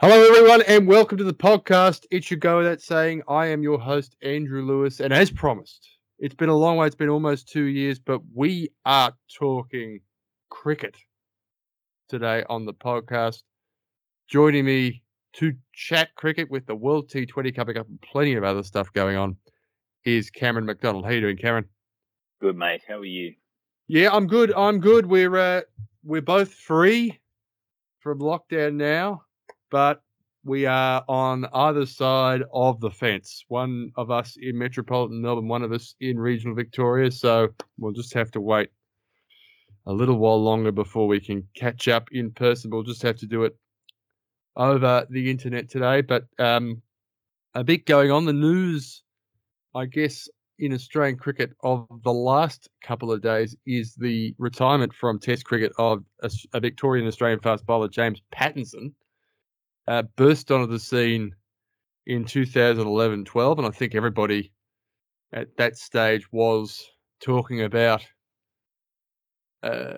Hello, everyone, and welcome to the podcast. It should go without saying, I am your host, Andrew Lewis, and as promised, it's been a long way. It's been almost two years, but we are talking cricket today on the podcast. Joining me to chat cricket with the World T20 coming up and plenty of other stuff going on is Cameron McDonald. How you doing, Cameron? Good, mate. How are you? Yeah, I'm good. I'm good. We're uh, we're both free from lockdown now but we are on either side of the fence. One of us in metropolitan Melbourne, one of us in regional Victoria. So we'll just have to wait a little while longer before we can catch up in person. We'll just have to do it over the internet today. But um, a bit going on. The news, I guess, in Australian cricket of the last couple of days is the retirement from Test cricket of a, a Victorian Australian fast bowler, James Pattinson uh, burst onto the scene in 2011 12. And I think everybody at that stage was talking about uh,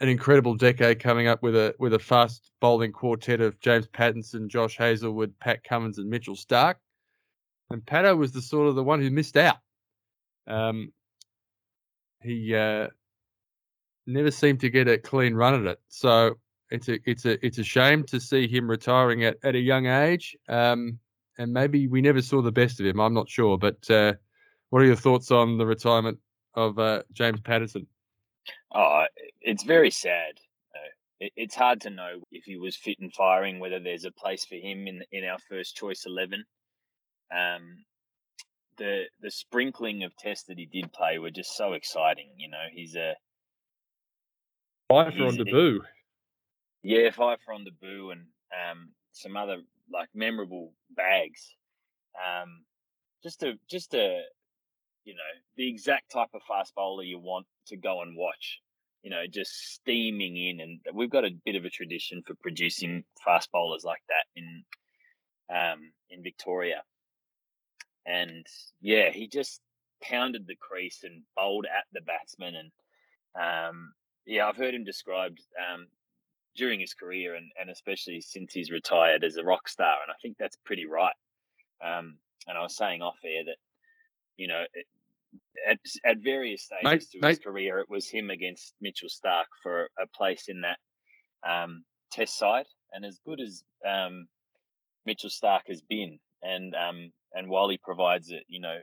an incredible decade coming up with a with a fast bowling quartet of James Pattinson, Josh Hazlewood, Pat Cummins, and Mitchell Starc. And Pato was the sort of the one who missed out. Um, he uh, never seemed to get a clean run at it. So it's a it's a it's a shame to see him retiring at, at a young age. Um, and maybe we never saw the best of him. I'm not sure, but uh, what are your thoughts on the retirement of uh, James Pattinson? Oh, it's very sad. Uh, it, it's hard to know if he was fit and firing, whether there's a place for him in in our first choice eleven. Um, the the sprinkling of tests that he did play were just so exciting. You know, he's a fighter on debut. Yeah, five from the boo and um, some other like memorable bags. Um, just a just a you know the exact type of fast bowler you want to go and watch. You know, just steaming in, and we've got a bit of a tradition for producing fast bowlers like that in um, in Victoria. And yeah, he just pounded the crease and bowled at the batsman, and um, yeah, I've heard him described um, during his career and, and especially since he's retired as a rock star. And I think that's pretty right. Um, and I was saying off air that, you know, it, at, at various stages mate, to mate. his career, it was him against Mitchell Starc for a place in that um, test side. And as good as um, Mitchell Starc has been, and um, and while he provides it, you know,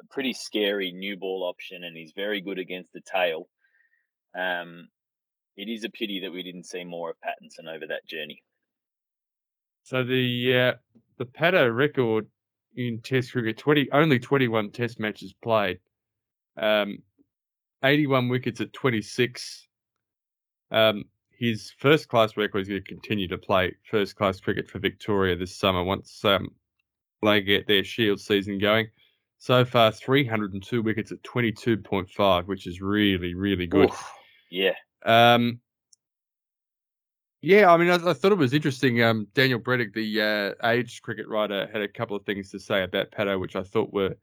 a pretty scary new ball option, and he's very good against the tail. Um, it is a pity that we didn't see more of Pattinson over that journey. So the uh, the Pato record in Test cricket twenty only twenty one Test matches played, um, eighty one wickets at twenty six. Um, his first class record is going to continue to play first class cricket for Victoria this summer once um, they get their Shield season going. So far, 302 wickets at 22.5, which is really, really good. Oof, yeah. Um, yeah, I mean, I, I, thought it was interesting. Um, Daniel Brettig, the uh, aged cricket writer, had a couple of things to say about Pato, which I thought were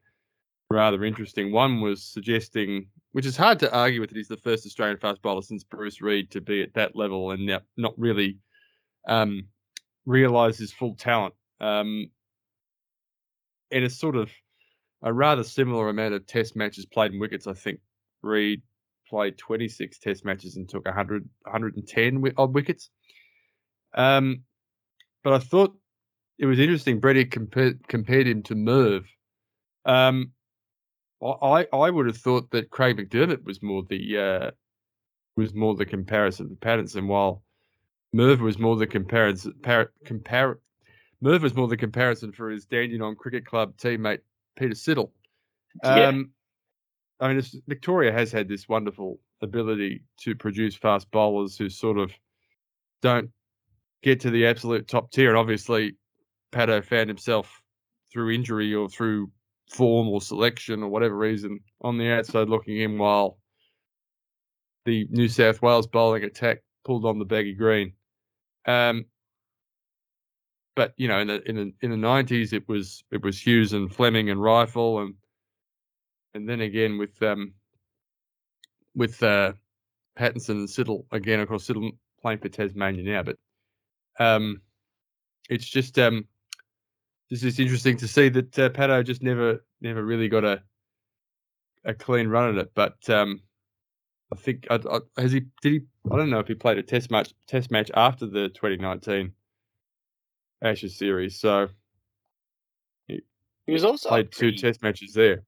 rather interesting. One was suggesting, which is hard to argue with, that he's the first Australian fast bowler since Bruce Reid to be at that level and not, not really um, realise his full talent. Um, and it's sort of a rather similar amount of Test matches played in wickets. I think Reid played 26 Test matches and took 100, 110 odd wickets. Um, but I thought it was interesting. Brady compared compared him to Merv. Um, I I would have thought that Craig McDermott was more the uh, was more the comparison to Pattinson, while Merv was more the comparison. Par, compar, Merv was more the comparison for his Dandenong Cricket Club teammate Peter Siddle. Um, yeah. I mean, Victoria has had this wonderful ability to produce fast bowlers who sort of don't get to the absolute top tier. And obviously, Pato found himself through injury or through form or selection or whatever reason on the outside looking in while the New South Wales bowling attack pulled on the baggy green. Um, but you know, in the in the in the nineties, it was it was Hughes and Fleming and Reiffel and and then again with um with uh, Pattinson and Siddle again. Of course, Siddle playing for Tasmania now, but um, it's just um, this is interesting to see that uh, Pato just never never really got a a clean run at it. But um, I think I, I, has he did he I don't know if he played a test match test match after the 2019 Ashes series. So he, he was also played pretty, two test matches there.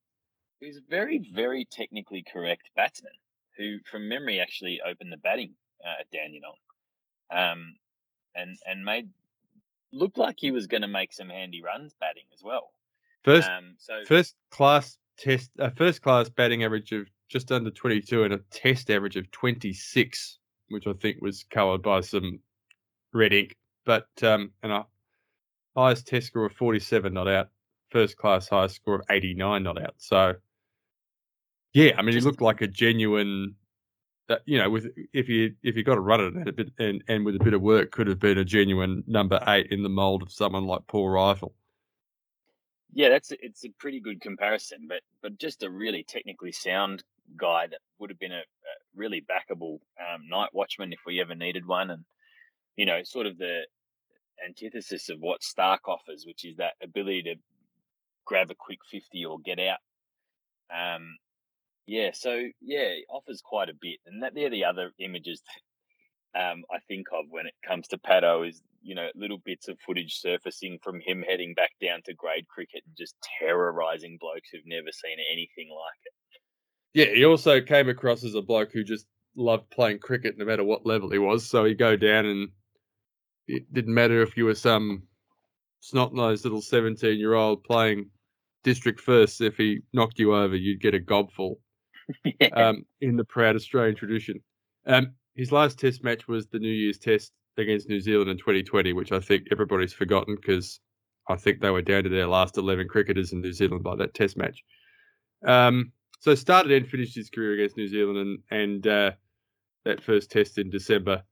He's a very very technically correct batsman who, from memory, actually opened the batting uh, at Dandenong, um, and and made looked like he was going to make some handy runs batting as well. First, um, so first class test, uh, first class batting average of just under 22 and a test average of 26, which I think was coloured by some red ink. But um, and a highest test score of 47 not out, first class highest score of 89 not out. So yeah, I mean, just, he looked like a genuine. Uh, you know, with if you if you got to run it a bit and and with a bit of work, could have been a genuine number eight in the mold of someone like Paul Reiffel. Yeah, that's it's a pretty good comparison, but but just a really technically sound guy that would have been a, a really backable um, night watchman if we ever needed one, and you know, sort of the antithesis of what Starc offers, which is that ability to grab a quick fifty or get out. Um, yeah, so yeah, offers quite a bit, and that they're the other images that um, I think of when it comes to Pato is you know little bits of footage surfacing from him heading back down to grade cricket and just terrorizing blokes who've never seen anything like it. Yeah, he also came across as a bloke who just loved playing cricket no matter what level he was. So he'd go down and it didn't matter if you were some snot nosed little 17 year old playing district first. If he knocked you over, you'd get a gobful um, in the proud Australian tradition. Um, his last test match was the New Year's test against New Zealand in 2020, which I think everybody's forgotten because I think they were down to their last 11 cricketers in New Zealand by that test match. Um, so started and finished his career against New Zealand, and and uh, that first test in December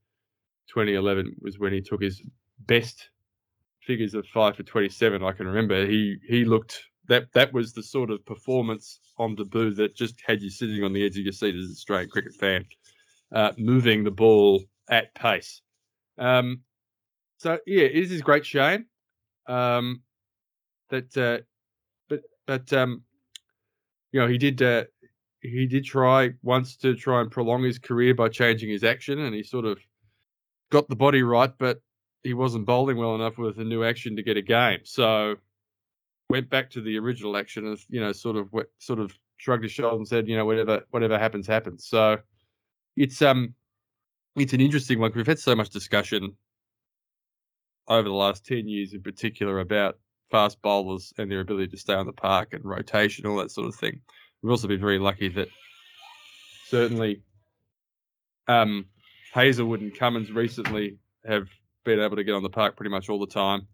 2011 was when he took his best figures of five for 27. I can remember he he looked that that was the sort of performance on debut that just had you sitting on the edge of your seat as an Australian cricket fan, uh, moving the ball at pace. Um, so yeah, it is a great shame um, that, uh, but but um, you know he did uh, he did try once to try and prolong his career by changing his action, and he sort of got the body right, but he wasn't bowling well enough with a new action to get a game. So went back to the original action and you know sort of sort of shrugged his shoulders and said, you know, whatever whatever happens, happens. So it's um it's an interesting one. We've had so much discussion over the last ten years, in particular, about fast bowlers and their ability to stay on the park and rotation, all that sort of thing. We've also been very lucky that certainly um, Hazlewood and Cummins recently have been able to get on the park pretty much all the time.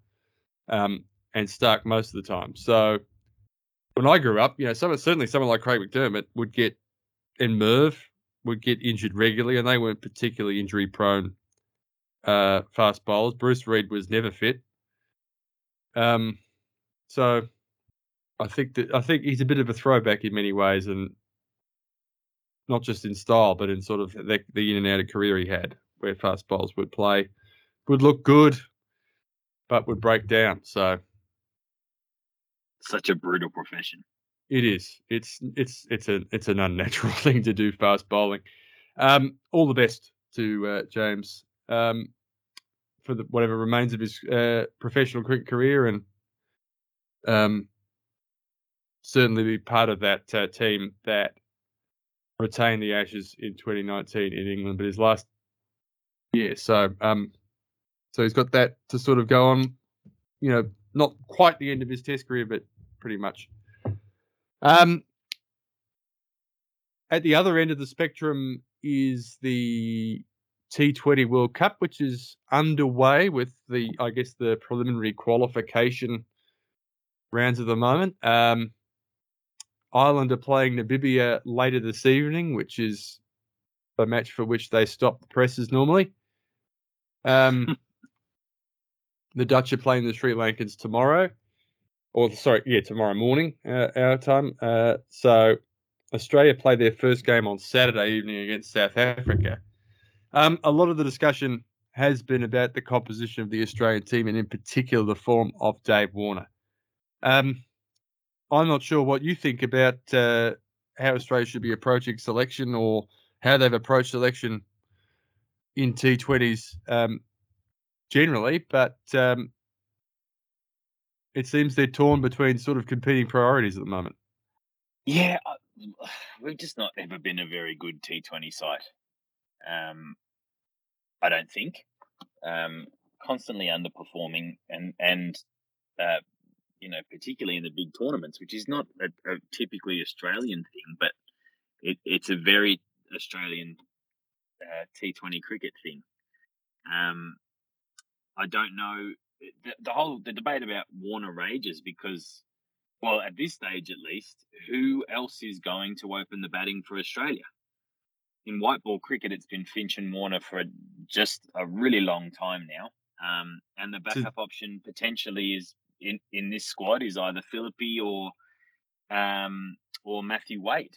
Um, and Starc most of the time. So when I grew up, you know, some certainly someone like Craig McDermott would get and Merv would get injured regularly, and they weren't particularly injury prone uh, fast bowlers. Bruce Reid was never fit. Um, so I think that I think he's a bit of a throwback in many ways, and not just in style, but in sort of the, the in and out of career he had, where fast bowls would play, would look good, but would break down. So such a brutal profession. It is. It's it's it's a it's an unnatural thing to do fast bowling. Um, all the best to uh, James um, for the, whatever remains of his uh, professional cricket career, and um, certainly be part of that uh, team that retained the Ashes in 2019 in England. But his last, yeah, so um, so he's got that to sort of go on. You know, not quite the end of his Test career, but pretty much. Um, at the other end of the spectrum is the T20 World Cup, which is underway with the, I guess, the preliminary qualification rounds at the moment. Um, Ireland are playing Namibia later this evening, which is a match for which they stop the presses normally. Um, the Dutch are playing the Sri Lankans tomorrow or sorry, yeah, tomorrow morning, uh, our time. Uh, so Australia play their first game on Saturday evening against South Africa. Um, a lot of the discussion has been about the composition of the Australian team and in particular the form of Dave Warner. Um, I'm not sure what you think about uh, how Australia should be approaching selection or how they've approached selection in T20s um, generally, but um, it seems they're torn between sort of competing priorities at the moment. Yeah, we've just not ever been a very good T20 site. Um, I don't think. Um, constantly underperforming and and uh, you know particularly in the big tournaments, which is not a, a typically Australian thing, but it, it's a very Australian uh, T20 cricket thing. Um, I don't know the, the whole the debate about Warner rages because, well, at this stage at least, who else is going to open the batting for Australia? In white ball cricket, it's been Finch and Warner for a, just a really long time now, um, and the backup option potentially is in in this squad is either Philippe or um, or Matthew Wade.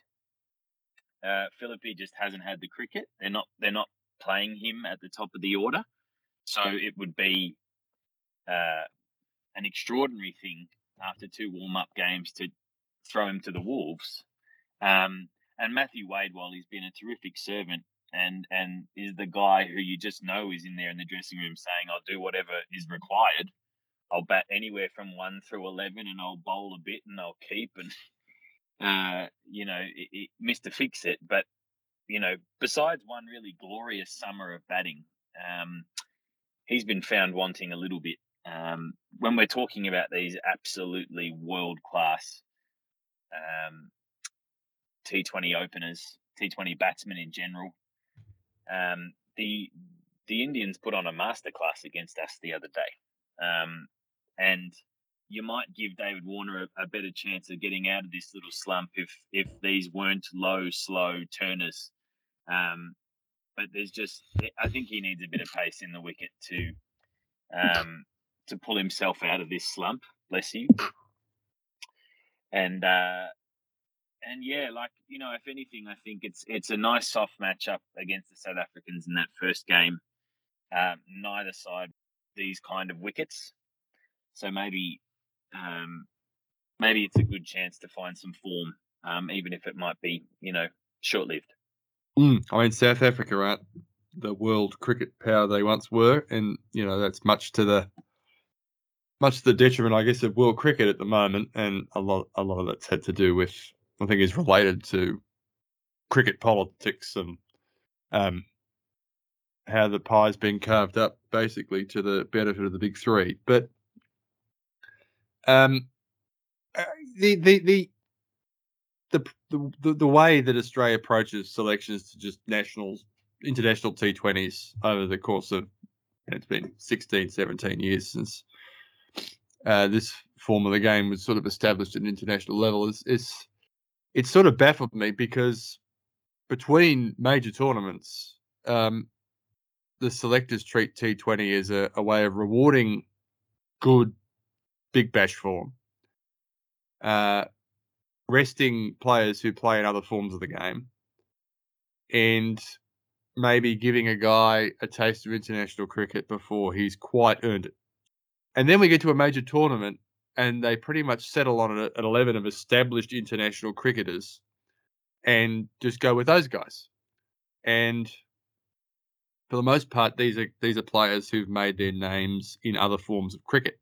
Uh, Philippe just hasn't had the cricket. They're not they're not playing him at the top of the order, so it would be uh, an extraordinary thing after two warm up games to throw him to the wolves. Um, and Matthew Wade, while he's been a terrific servant and and is the guy who you just know is in there in the dressing room saying, "I'll do whatever is required. I'll bat anywhere from one through eleven, and I'll bowl a bit, and I'll keep." And uh, you know, it, it, Mr. Fix It. But you know, besides one really glorious summer of batting, um, he's been found wanting a little bit um, when we're talking about these absolutely world class um, T20 openers, T20 batsmen in general, um, the the Indians put on a masterclass against us the other day, um, and you might give David Warner a, a, better chance of getting out of this little slump if if these weren't low, slow turners. Um, but there's just, I think he needs a bit of pace in the wicket to um, to pull himself out of this slump. Bless you. And uh, and yeah, like you know, if anything, I think it's it's a nice soft matchup against the South Africans in that first game. Um, neither side these kind of wickets, so maybe um, maybe it's a good chance to find some form, um, even if it might be you know short lived. Mm, I mean, South Africa aren't the world cricket power they once were, and you know that's much to the much to the detriment, I guess, of world cricket at the moment, and a lot a lot of that's had to do with I think is related to cricket politics and um, how the pie's been carved up basically to the benefit of the big three. But um, uh, the the the the, the, the way that Australia approaches selections to just nationals, international T20s over the course of, it's been 16, 17 years since uh, this form of the game was sort of established at an international level is, is it's sort of baffled me because between major tournaments, um, the selectors treat T20 as a, a, way of rewarding good big bash form, uh, resting players who play in other forms of the game, and maybe giving a guy a taste of international cricket before he's quite earned it. And then we get to a major tournament and they pretty much settle on an 11 of established international cricketers and just go with those guys. And for the most part, these are these are players who've made their names in other forms of cricket.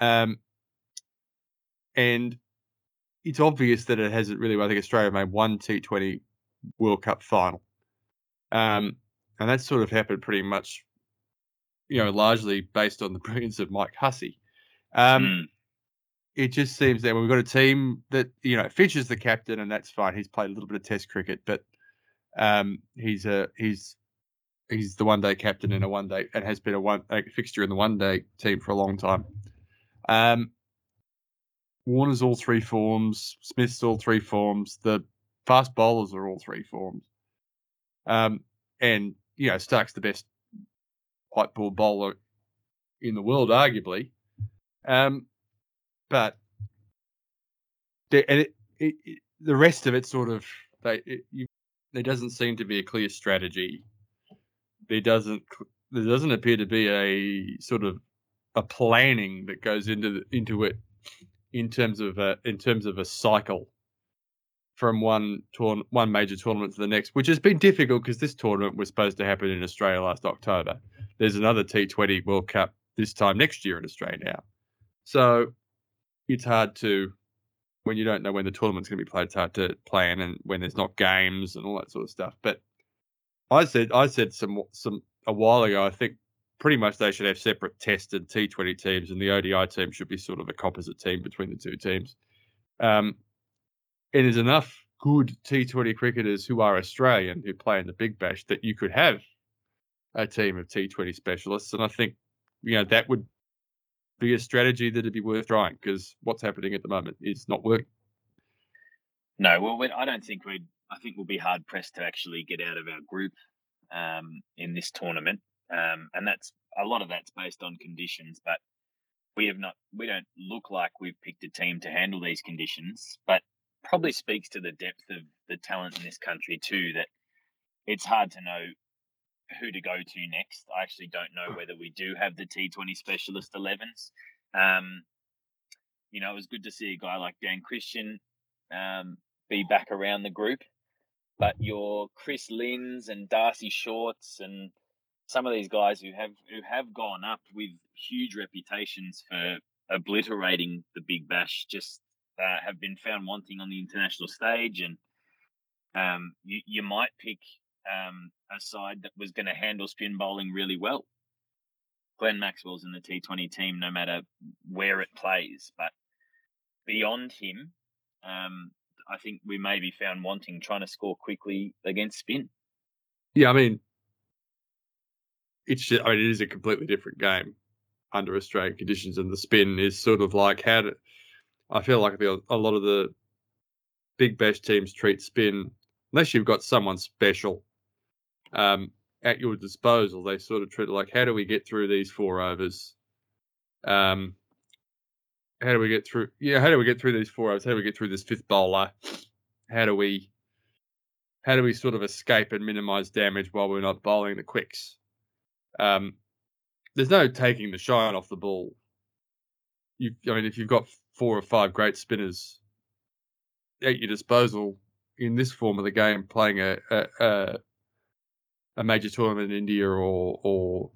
Um, and it's obvious that it hasn't really. I think Australia made one T20 World Cup final, um, and that sort of happened pretty much you know, largely based on the brilliance of Mike Hussey. Um, mm. It just seems that we've got a team that you know is the captain, and that's fine. He's played a little bit of Test cricket, but um, he's a he's he's the one day captain in a one day and has been a one a fixture in the one day team for a long time. Um, Warner's all three forms, Smith's all three forms, the fast bowlers are all three forms. Um, and you know, Starc's the best white ball bowler in the world, arguably. Um, but the, and it, it, it, the rest of it sort of they it, you, there doesn't seem to be a clear strategy there doesn't there doesn't appear to be a sort of a planning that goes into the, into it in terms of a, in terms of a cycle from one one major tournament to the next, which has been difficult because this tournament was supposed to happen in Australia last October. There's another T20 World Cup this time next year in Australia now, so it's hard to when you don't know when the tournament's going to be played. It's hard to plan and when there's not games and all that sort of stuff. But I said I said some some a while ago. I think pretty much they should have separate tested T20 teams, and the ODI team should be sort of a composite team between the two teams. Um, and there's enough good T20 cricketers who are Australian who play in the Big Bash that you could have a team of T20 specialists, and I think you know that would be a strategy that'd be worth trying because what's happening at the moment is not working. No, well, I don't think we'd. I think we'll be hard pressed to actually get out of our group um, in this tournament, um, and that's a lot of that's based on conditions. But we have not. We don't look like we've picked a team to handle these conditions. But probably speaks to the depth of the talent in this country too. That it's hard to know who to go to next. I actually don't know whether we do have the T20 specialist 11s. Um, you know, it was good to see a guy like Dan Christian um, be back around the group. But your Chris Lynns and Darcy Shorts and some of these guys who have who have gone up with huge reputations for obliterating the Big Bash just uh, have been found wanting on the international stage, and um, you you might pick um, a side that was going to handle spin bowling really well. Glenn Maxwell's in the T20 team, no matter where it plays. But beyond him, um, I think we may be found wanting trying to score quickly against spin. Yeah, I mean, it's just, I mean, it is a completely different game under Australian conditions, and the spin is sort of like how to. I feel like the, a lot of the big bash teams treat spin unless you've got someone special um, at your disposal. They sort of treat it like, how do we get through these four overs? Um, how do we get through? Yeah, how do we get through these four overs? How do we get through this fifth bowler? How do we? How do we sort of escape and minimize damage while we're not bowling the quicks? Um, there's no taking the shine off the ball. You, I mean, if you've got four or five great spinners at your disposal in this form of the game, playing a, a, a a major tournament in India or or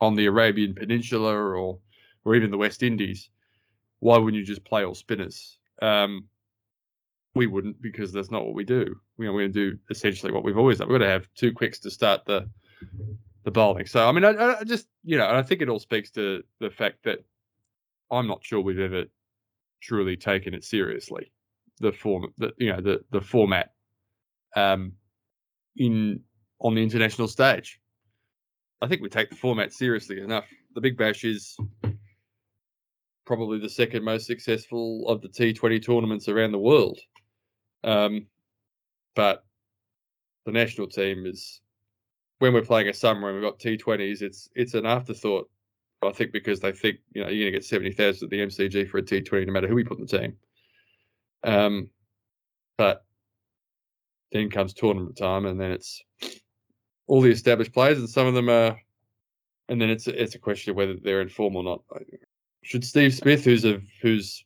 on the Arabian Peninsula or or even the West Indies, why wouldn't you just play all spinners? Um, we wouldn't because that's not what we do. You know, we're going to do essentially what we've always done. We're going to have two quicks to start the the bowling. So I mean, I, I just you know, I think it all speaks to the fact that I'm not sure we've ever truly taken it seriously. The form, the you know, the the format. Um, in on the international stage. I think we take the format seriously enough. The Big Bash is probably the second most successful of the T20 tournaments around the world. Um, but the national team is when we're playing a summer and we've got T20s, it's it's an afterthought. I think because they think you know you're going to get seventy thousand at the MCG for a T20 no matter who we put in the team. Um, but then comes tournament time, and then it's all the established players, and some of them are. And then it's it's a question of whether they're in form or not. Should Steve Smith, who's a who's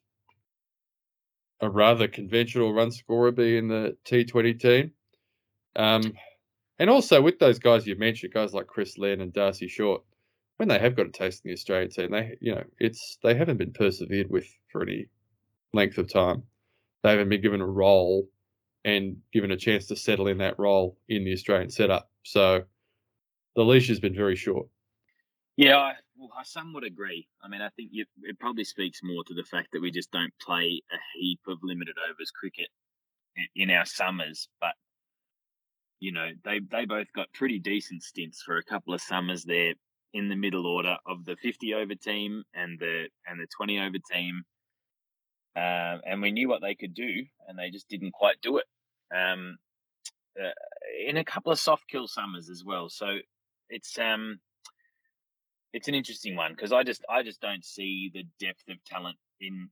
a rather conventional run scorer, be in the T20 team? Um, and also with those guys you've mentioned, guys like Chris Lynn and Darcy Short, when they have got a taste in the Australian team, they you know it's they haven't been persevered with for any length of time. They haven't been given a role and given a chance to settle in that role in the Australian setup. So the leash has been very short. Yeah, I, well, I somewhat agree. I mean, I think you, it probably speaks more to the fact that we just don't play a heap of limited overs cricket in, our summers. But you know, they they both got pretty decent stints for a couple of summers there in the middle order of the 50 over team and the and the 20 over team. Um, and we knew what they could do, and they just didn't quite do it. Um, uh, in a couple of soft kill summers as well. So it's um it's an interesting one because I just I just don't see the depth of talent in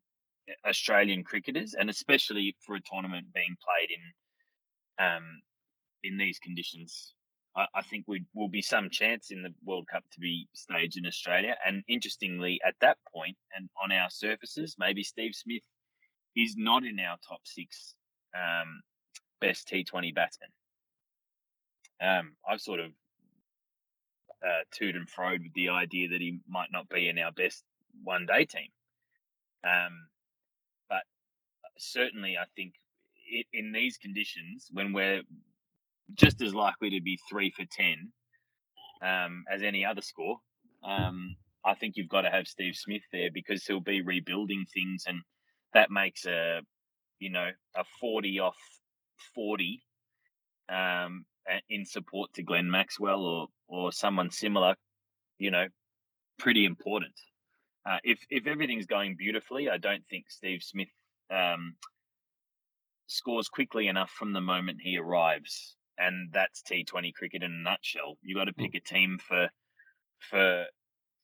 uh, Australian cricketers, and especially for a tournament being played in um in these conditions. I, think we will be some chance in the World Cup to be staged in Australia. And interestingly, at that point and on our surfaces, maybe Steve Smith is not in our top six um, best T20 batsman. Um, I've sort of uh, toed and froed with the idea that he might not be in our best one day team. Um, but certainly, I think it, in these conditions, when we're just as likely to be three for 10 um, as any other score, um, I think you've got to have Steve Smith there because he'll be rebuilding things, and that makes a you know a forty off forty um, in support to Glenn Maxwell or or someone similar, you know, pretty important. Uh, if if everything's going beautifully, I don't think Steve Smith um, scores quickly enough from the moment he arrives, and that's T Twenty cricket in a nutshell. You got to hmm. pick a team for for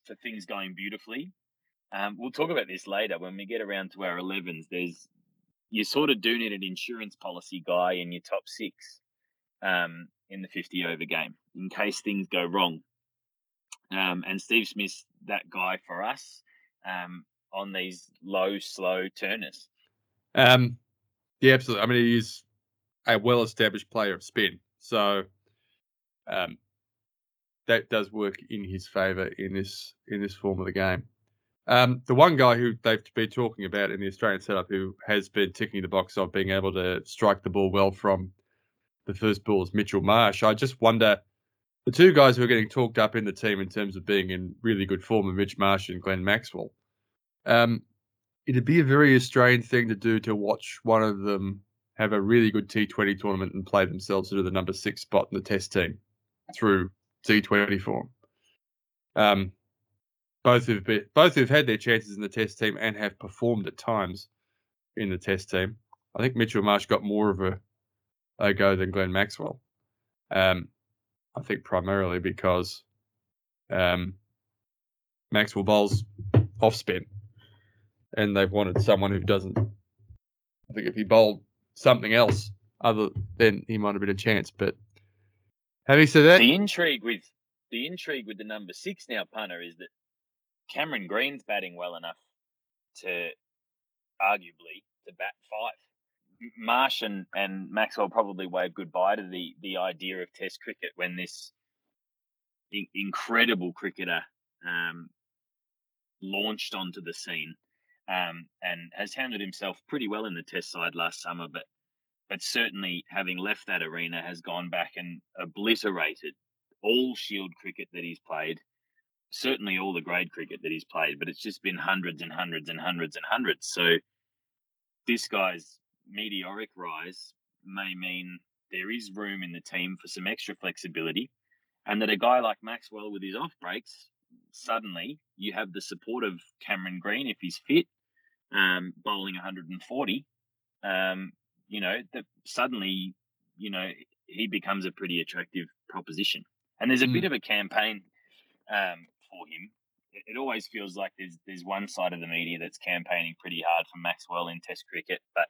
for things going beautifully. Um, we'll talk about this later when we get around to our 11s. There's you sort of do need an insurance policy guy in your top six um, in the 50 over game in case things go wrong. Um, and Steve Smith's that guy for us um, on these low, slow turners. Um, yeah, absolutely. I mean, he is a well-established player of spin, so um, that does work in his favour in this in this form of the game. Um, the one guy who they've been talking about in the Australian setup who has been ticking the box of being able to strike the ball well from the first ball is Mitchell Marsh. I just wonder the two guys who are getting talked up in the team in terms of being in really good form are Mitch Marsh and Glenn Maxwell. Um, it'd be a very Australian thing to do to watch one of them have a really good T20 tournament and play themselves into the number six spot in the Test team through T20 form. Um, both have been, both have had their chances in the Test team and have performed at times in the Test team. I think Mitchell Marsh got more of a, a go than Glenn Maxwell. Um, I think primarily because um, Maxwell bowls off spin, and they've wanted someone who doesn't. I think if he bowled something else other, then he might have been a chance. But having said that, the intrigue with the intrigue with the number six now punter is that Cameron Green's batting well enough to arguably to bat five. Marsh and, and Maxwell probably wave goodbye to the, the idea of Test cricket when this in, incredible cricketer um, launched onto the scene um, and has handled himself pretty well in the Test side last summer, but but certainly having left that arena has gone back and obliterated all Shield cricket that he's played certainly all the grade cricket that he's played, but it's just been hundreds and hundreds and hundreds and hundreds. So this guy's meteoric rise may mean there is room in the team for some extra flexibility, and that a guy like Maxwell with his off breaks, suddenly you have the support of Cameron Green if he's fit, um, bowling 140. Um, you know that suddenly, you know, he becomes a pretty attractive proposition. And there's a mm. bit of a campaign um, for him. It, it always feels like there's there's one side of the media that's campaigning pretty hard for Maxwell in Test cricket, but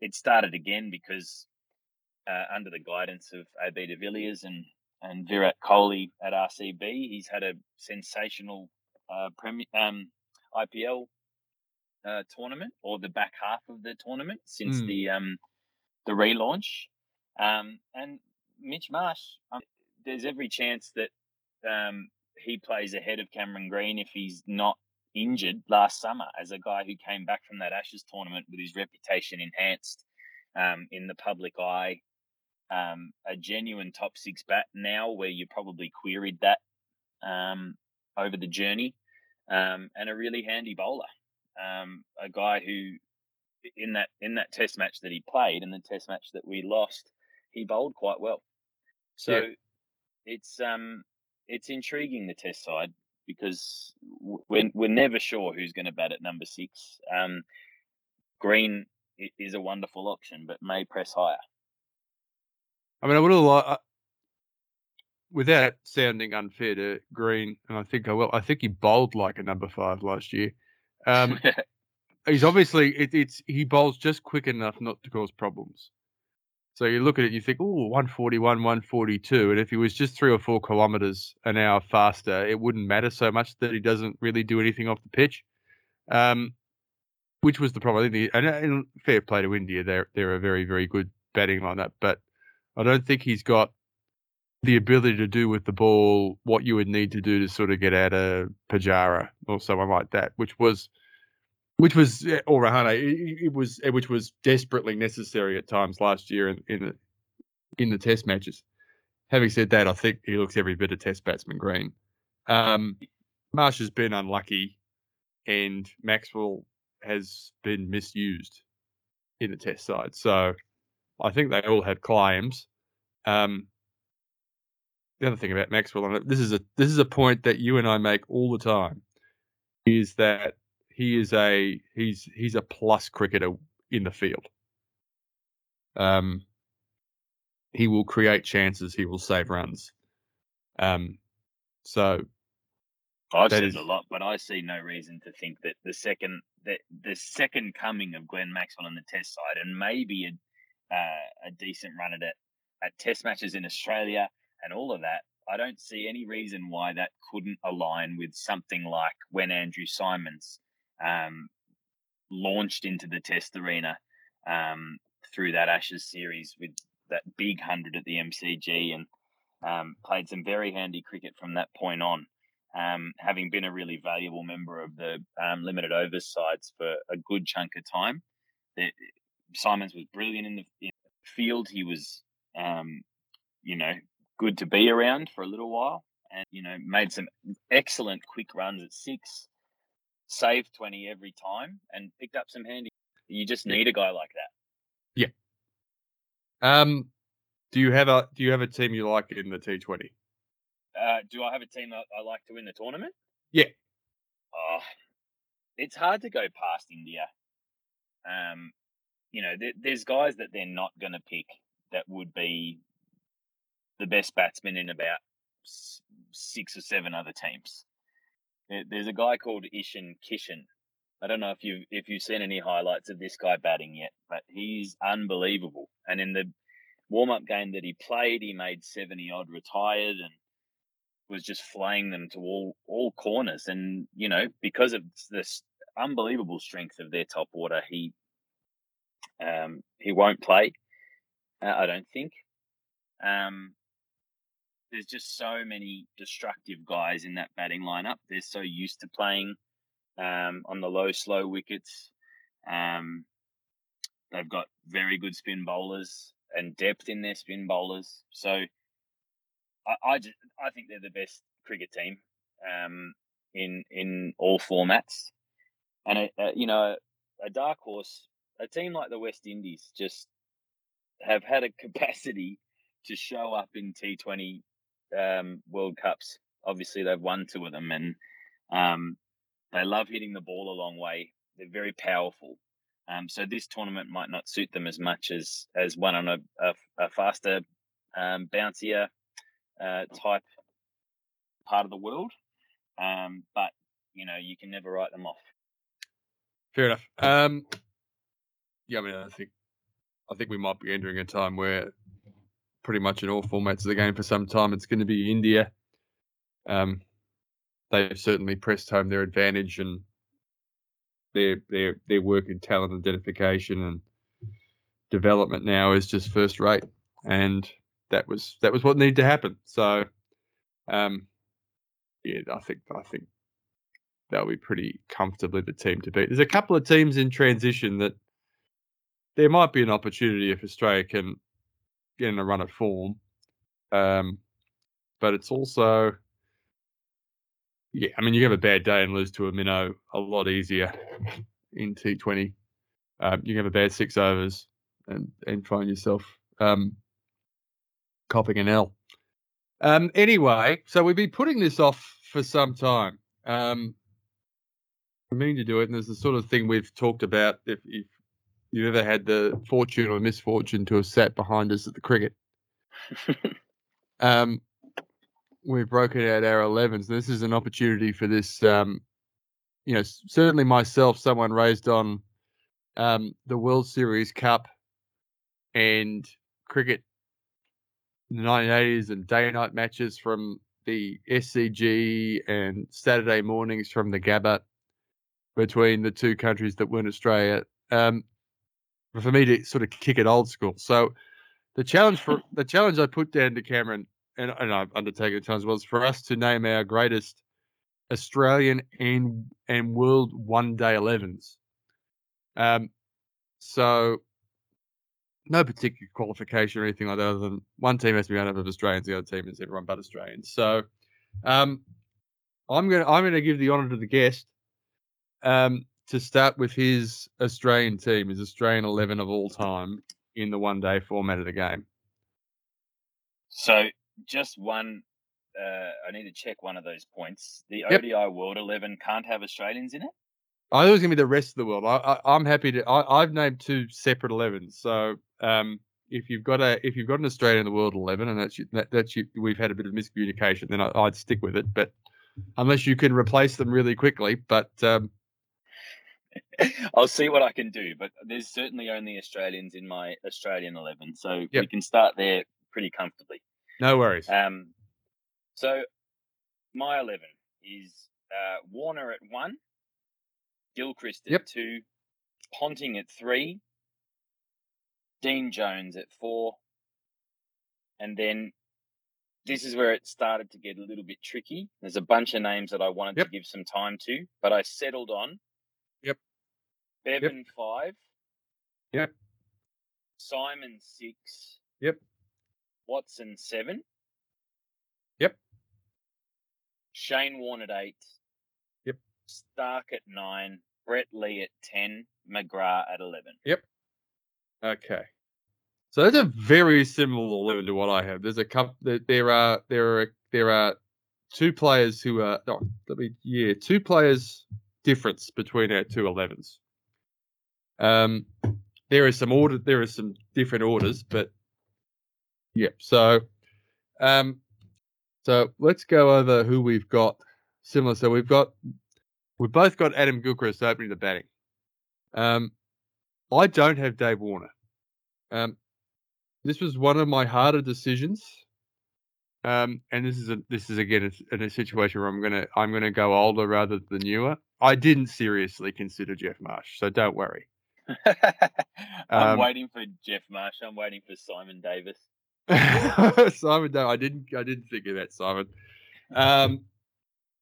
it started again because uh, under the guidance of AB de Villiers and and Virat Kohli at RCB, he's had a sensational uh, Premier, um, IPL uh, tournament or the back half of the tournament since mm. the um, the relaunch. Um, and Mitch Marsh, um, there's every chance that um, he plays ahead of Cameron Green if he's not injured last summer as a guy who came back from that Ashes tournament with his reputation enhanced um, in the public eye. Um, a genuine top six bat now, where you probably queried that um, over the journey, um, and a really handy bowler. Um, a guy who, in that in that Test match that he played, and the Test match that we lost, he bowled quite well. So yeah. it's um it's intriguing the test side because we're, we're never sure who's going to bat at number six. Um, Green is a wonderful option, but may press higher. I mean, I would have liked, without sounding unfair to Green, and I think I will. I think he bowled like a number five last year. Um, he's obviously it, it's he bowls just quick enough not to cause problems. So you look at it, you think, oh, 141, 142. And if he was just three or four kilometers an hour faster, it wouldn't matter so much that he doesn't really do anything off the pitch. Um, which was the problem. Think the, and, and fair play to India, they're they're a very very good batting lineup, but I don't think he's got the ability to do with the ball what you would need to do to sort of get out of Pujara or someone like that, which was which was or Rahane, it, it, was which was desperately necessary at times last year in in the, in the Test matches. Having said that, I think he looks every bit of Test batsman Green. Um, Marsh has been unlucky, and Maxwell has been misused in the Test side. So I think they all have claims. Um, the other thing about Maxwell, and this is a this is a point that you and I make all the time, is that he is a he's he's a plus cricketer in the field. Um, he will create chances. He will save runs. Um, so I've said is... a lot, but I see no reason to think that the second that the second coming of Glenn Maxwell on the Test side, and maybe a uh, a decent run at it at Test matches in Australia and all of that, I don't see any reason why that couldn't align with something like when Andrew Symonds um, launched into the test arena um, through that Ashes series with that big hundred at the MCG and um, played some very handy cricket from that point on. Um, having been a really valuable member of the um, limited overs sides for a good chunk of time, the, Symonds was brilliant in the, in the field. He was, um, you know, good to be around for a little while, and you know, made some excellent quick runs at six saved 20 every time and picked up some handy. You just need a guy like that. Yeah. Um, do you have a do you have a team you like in the T20? Uh, do I have a team that I like to win the tournament? Yeah. Oh, it's hard to go past India. Um, you know, th- there's guys that they're not going to pick that would be the best batsman in about six or seven other teams. There's a guy called Ishan Kishan. I don't know if you if you've seen any highlights of this guy batting yet, but he's unbelievable. And in the warm up game that he played, he made seventy odd retired and was just flaying them to all all corners. And you know because of this unbelievable strength of their top order, he um, he won't play. Uh, I don't think. Um, there's just so many destructive guys in that batting lineup. They're so used to playing um, on the low, slow wickets. Um, they've got very good spin bowlers and depth in their spin bowlers. So I, I, just, I think they're the best cricket team um, in in all formats. And a, a, you know, a dark horse, a team like the West Indies, just have had a capacity to show up in T20 um, World Cups. Obviously, they've won two of them, and um, they love hitting the ball a long way. They're very powerful. Um, so this tournament might not suit them as much as as one on a, a, a faster, um, bouncier uh, type part of the world. Um, but you know, you can never write them off. Fair enough. Um, yeah, I mean, I think I think we might be entering a time where pretty much in all formats of the game for some time. It's going to be India. Um, they've certainly pressed home their advantage and their their their work in talent identification and development now is just first rate, and that was that was what needed to happen. So, um, yeah, I think I think they'll be pretty comfortably the team to beat. There's a couple of teams in transition that there might be an opportunity if Australia can getting a run of form. Um, but it's also, yeah, I mean, you have a bad day and lose to a minnow a lot easier in T20. Um, you have a bad six overs and, and find yourself um, copping an L. Um, anyway, so we've been putting this off for some time. Um, I mean to do it, and there's the sort of thing we've talked about. If, if you ever had the fortune or misfortune to have sat behind us at the cricket. um, we've broken out our 11s. This is an opportunity for this. Um, you know, certainly myself, someone raised on um, the World Series Cup and cricket in the 1980s and day and night matches from the SCG and Saturday mornings from the Gabba between the two countries that weren't Australia. Um, for me to sort of kick it old school. So the challenge for the challenge I put down to Cameron and, and I've undertaken the challenge was for us to name our greatest Australian and and world one day elevens. Um, so no particular qualification or anything like that, other than one team has to be made up of Australians, the other team is everyone but Australians. So um, I'm gonna I'm gonna give the honour to the guest um, to start with his Australian team, his Australian eleven of all time in the one day format of the game. So just one. Uh, I need to check one of those points. The Yep. ODI World Eleven can't have Australians in it. I thought it was gonna be the rest of the world. I, I, I'm happy to. I, I've named two separate 11s. So um, if you've got a if you've got an Australian in the world 11, and that's you, that, that's you, we've had a bit of miscommunication, then I, I'd stick with it. But unless you can replace them really quickly, but um, I'll see what I can do, but there's certainly only Australians in my Australian eleven, so we can start there pretty comfortably. no worries. Um, so my eleven is uh, Warner at one, Gilchrist at Yep. two, Ponting at three, Dean Jones at four, and then this is where it started to get a little bit tricky. There's a bunch of names that I wanted Yep. to give some time to, but I settled on Yep. Bevan five, Yep. Symonds six, Yep. Watson seven. Yep. Shane Warne at eight. Yep. Starc at nine. Brett Lee at ten. McGrath at eleven. Yep. Okay. So that's a very similar 11 to what I have. There's a couple. There, there are there are there are two players who are. No, let me. Yeah, two players difference between our two 11s. Um, there is some order. There are some different orders, but yeah. So, um, so let's go over who we've got similar. So we've got we've both got Adam Gilchrist opening the batting. Um, I don't have Dave Warner. Um, this was one of my harder decisions. Um, and this is a this is again a a situation where I'm gonna I'm gonna go older rather than newer. I didn't seriously consider Geoff Marsh, so don't worry. I'm Um, waiting for Geoff Marsh. I'm waiting for Simon Davis. Simon, no, I didn't I didn't think of that, Simon. Um,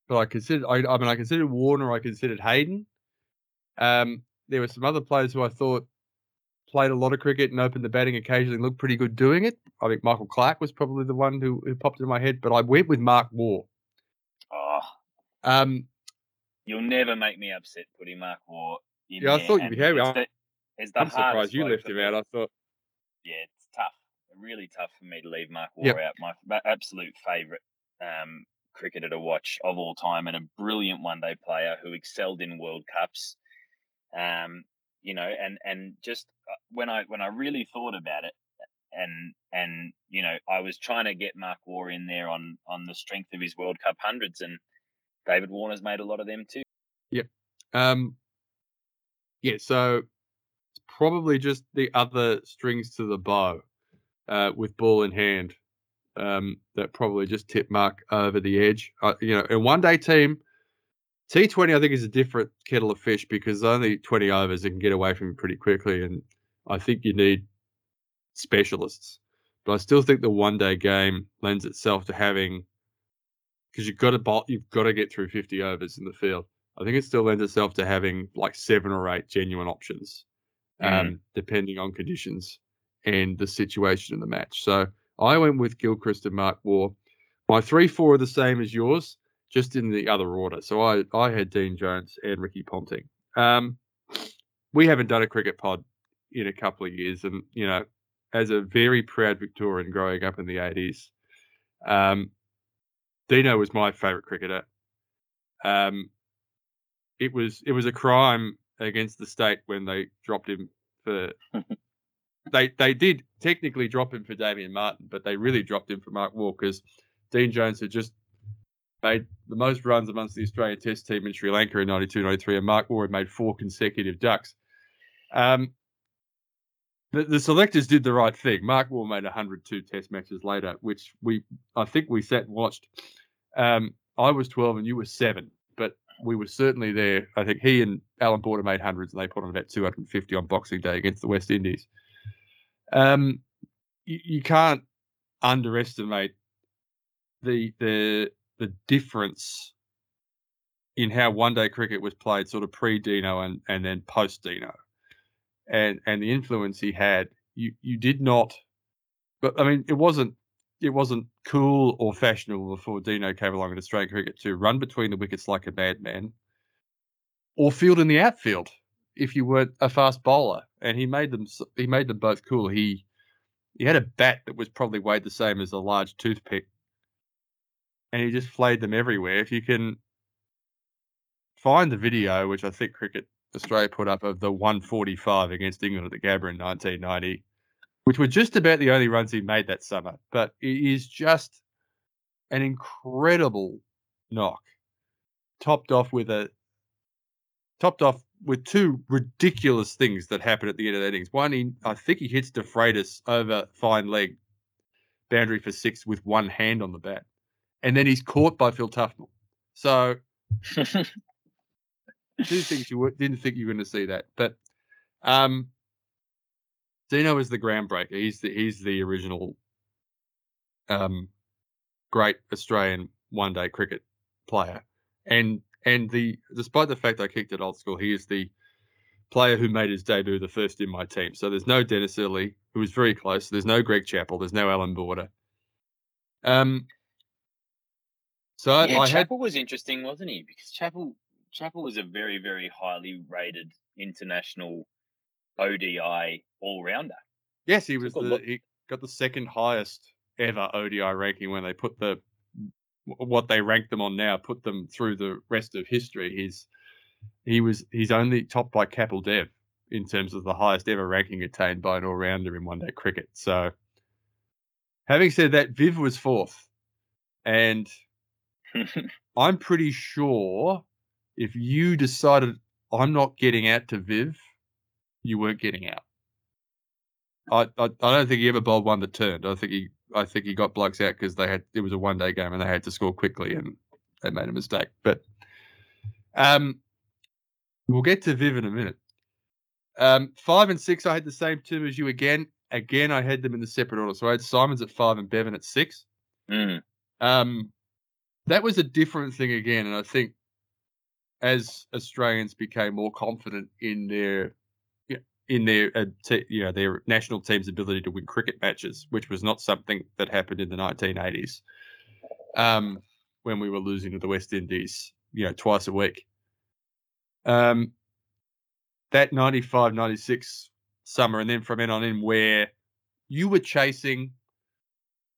but I considered I, I mean I considered Warner, I considered Hayden. Um, there were some other players who I thought played a lot of cricket and opened the batting occasionally and looked pretty good doing it. I think Michael Clarke was probably the one who, who popped into my head, but I went with Mark Waugh. Oh, Um, you'll never make me upset putting Mark Waugh Yeah, I thought you'd be happy. It's I'm- the, it's the I'm surprised you left him out. I thought, yeah, it's tough, really tough for me to leave Mark Waugh Yep. out. My fa- absolute favourite um, cricketer to watch of all time, and a brilliant one-day player who excelled in World Cups. Um, you know, and and just uh, when I when I really thought about it, and and you know, I was trying to get Mark Waugh in there on on the strength of his World Cup hundreds, and David Warner's made a lot of them too. Yep. Um, yeah, so it's probably just the other strings to the bow uh, with ball in hand um, that probably just tip Mark over the edge. Uh, you know, in one day team, T20, I think, is a different kettle of fish because only 20 overs, it can get away from you pretty quickly. And I think you need specialists. But I still think the one day game lends itself to having because you've got to bowl, you've got to get through 50 overs in the field. I think it still lends itself to having like seven or eight genuine options, Mm. um, depending on conditions and the situation in the match. So I went with Gilchrist and Mark Waugh. My three, four are the same as yours, just in the other order. So I, I had Dean Jones and Ricky Ponting. Um, we haven't done a cricket pod in a couple of years, and you know, as a very proud Victorian growing up in the 80s, um, Dino was my favourite cricketer. Um, it was it was a crime against the state when they dropped him for. they they did technically drop him for Damien Martyn, but they really dropped him for Mark Walker because Dean Jones had just made the most runs amongst the Australian Test team in Sri Lanka in 92 93, and Mark Waugh had made four consecutive ducks. Um, the, the selectors did the right thing. Mark Waugh made 102 test matches later, which we I think we sat and watched. Um, I was 12 and you were seven, we were certainly there. I think he and Allan Border made hundreds, and they put on about 250 on Boxing Day against the West Indies. Um, you, you can't underestimate the the the difference in how one day cricket was played, sort of pre Dino and and then post Dino and and the influence he had, you you did not. But I mean, it wasn't it wasn't cool or fashionable before Dino came along in Australian cricket to run between the wickets like a madman, or field in the outfield if you weren't a fast bowler. And he made them he made them both cool. He he had a bat that was probably weighed the same as a large toothpick, and he just flayed them everywhere. If you can find the video, which I think cricket Australia put up of the 145 against England at the Gabba in 1990, which were just about the only runs he made that summer. But it is just an incredible knock, topped off with a topped off with two ridiculous things that happened at the end of the innings. One, he, I think he hits DeFreitas over fine leg boundary for six with one hand on the bat, and then he's caught by Phil Tufnell. So two things you didn't think you were going to see that, but um, Dino is the groundbreaker. He's the he's the original um, great Australian one day cricket player, and and the despite the fact I kicked at old school, he is the player who made his debut the first in my team. So there's no Dennis Lillee, who was very close. There's no Greg Chappell. There's no Allan Border. Um. So yeah, I, I Chappell had was interesting, wasn't he? Because Chappell Chappell was a very, very highly rated international ODI all rounder. yes, he was the he got the second highest ever ODI ranking when they put the what they ranked them on now, put them through the rest of history. He's he was he's only topped by Kapil Dev in terms of the highest ever ranking attained by an all rounder in one day cricket. So having said that, Viv was fourth. And I'm pretty sure if you decided I'm not getting out to Viv, you weren't getting out. I, I, I don't think he ever bowled one that turned. I think he I think he got blokes out because they had it was a one day game and they had to score quickly and they made a mistake. But um, we'll get to Viv in a minute. Um, five and six, I had the same term as you again. Again, I had them in the separate order. So I had Symonds at five and Bevan at six. Mm. Um, that was a different thing again, and I think as Australians became more confident in their in their uh, you know their national team's ability to win cricket matches, which was not something that happened in the 1980s, um, when we were losing to the West Indies, you know, twice a week. Um, that 95, 96 summer, and then from then on in, where you were chasing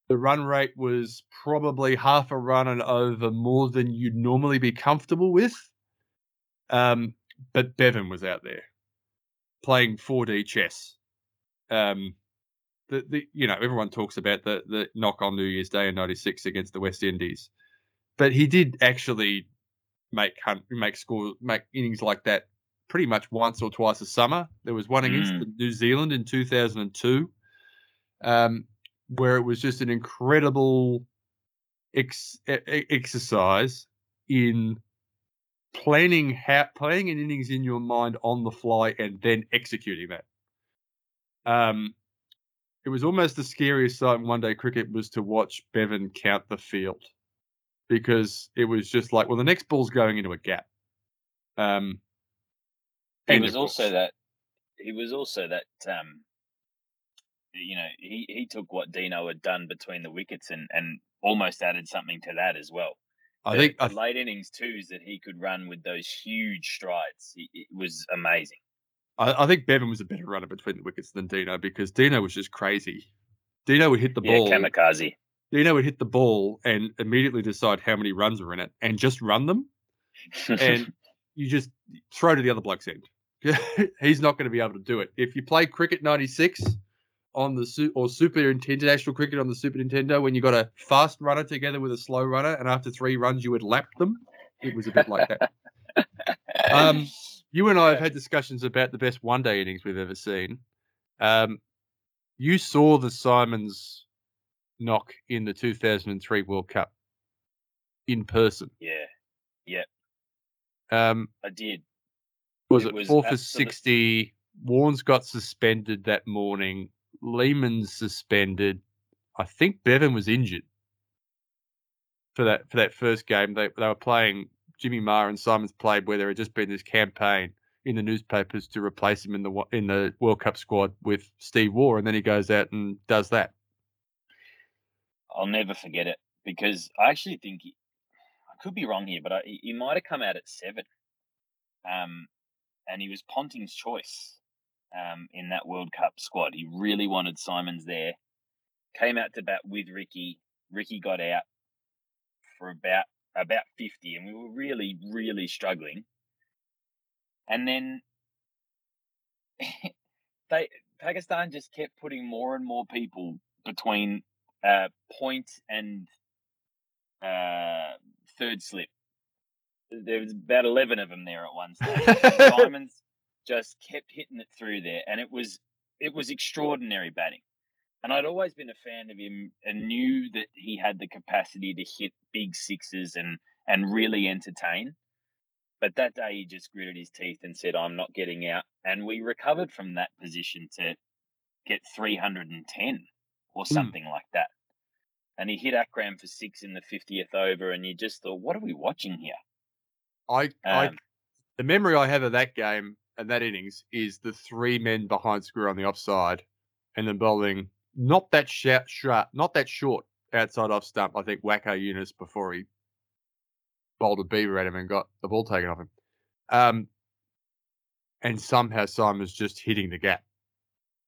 the run rate was probably half a run and over more than you'd normally be comfortable with. Um, but Bevan was out there playing 4D chess. Um, the, the you know everyone talks about the the knock on New Year's Day in '96 against the West Indies, but he did actually make make score make innings like that pretty much once or twice a summer. There was one against Mm. the New Zealand in 2002, um, where it was just an incredible ex- exercise in planning how playing an innings in your mind on the fly and then executing that. Um, it was almost the scariest sight in one day cricket was to watch Bevan count the field because it was just like, well, the next ball's going into a gap. Um, He was also that. He was also that. Um, you know, he, he took what Dino had done between the wickets and, and almost added something to that as well. I think I, th- late innings twos that he could run with those huge strides. He, it was amazing. I, I think Bevan was a better runner between the wickets than Dino because Dino was just crazy. Dino would hit the Yeah, ball. kamikaze. Dino would hit the ball and immediately decide how many runs are in it and just run them. and you just throw to the other bloke's end. He's not going to be able to do it. If you play cricket 96 on the su- or Super International Cricket on the Super Nintendo, when you got a fast runner together with a slow runner, and after three runs you would lap them, it was a bit like that. Um, You and I have had discussions about the best one day innings we've ever seen. Um, you saw the Symonds knock in the 2003 World Cup in person. Yeah, yeah, Um, I did. was It it, was four for absolute- 60? Warnes got suspended that morning. Lehmann's suspended. I think Bevan was injured for that for that first game. They they were playing. Jimmy Maher and Symonds played where there had just been this campaign in the newspapers to replace him in the in the World Cup squad with Steve Waugh, and then he goes out and does that. I'll never forget it because I actually think he, I could be wrong here, but I, he might have come out at seven. Um, and he was Ponting's choice um, in that World Cup squad. He really wanted Symonds there. Came out to bat with Ricky. Ricky got out for about about fifty, and we were really really struggling. And then they Pakistan just kept putting more and more people between uh, point and uh, third slip. There was about eleven of them there at one stage. Symonds just kept hitting it through there, and it was it was extraordinary batting. And I'd always been a fan of him and knew that he had the capacity to hit big sixes and and really entertain. But that day he just gritted his teeth and said, "I'm not getting out." And we recovered from that position to get 310 or something like that. And he hit Akram for six in the 50th over, and you just thought, "What are we watching here?" I, I Um, the memory I have of that game and that innings is the three men behind Screw on the offside, and then bowling not that short, short not that short outside off stump. I think Waqar Younis before he bowled a beamer at him and got the ball taken off him. Um, and somehow Symonds just hitting the gap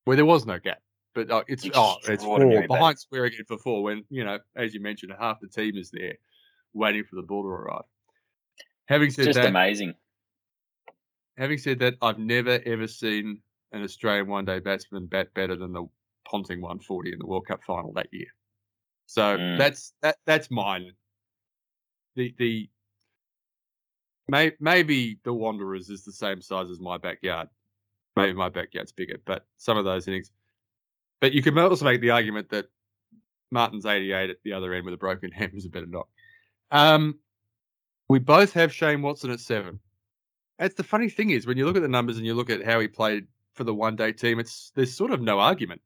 where there was no gap. But uh, it's oh, it's four behind square again for four. When you know, as you mentioned, half the team is there waiting for the ball to arrive. Having said just that, amazing. Having said that, I've never ever seen an Australian one day batsman bat better than the Ponting 140 in the World Cup final that year. So Mm. that's that that's mine. The the may, maybe the Wanderers is the same size as my backyard. Maybe my backyard's bigger, but some of those innings. But you can also make the argument that Martyn's 88 at the other end with a broken hand was a better knock. Um, we both have Shane Watson at seven. That's the funny thing is when you look at the numbers and you look at how he played for the one day team, it's there's sort of no argument.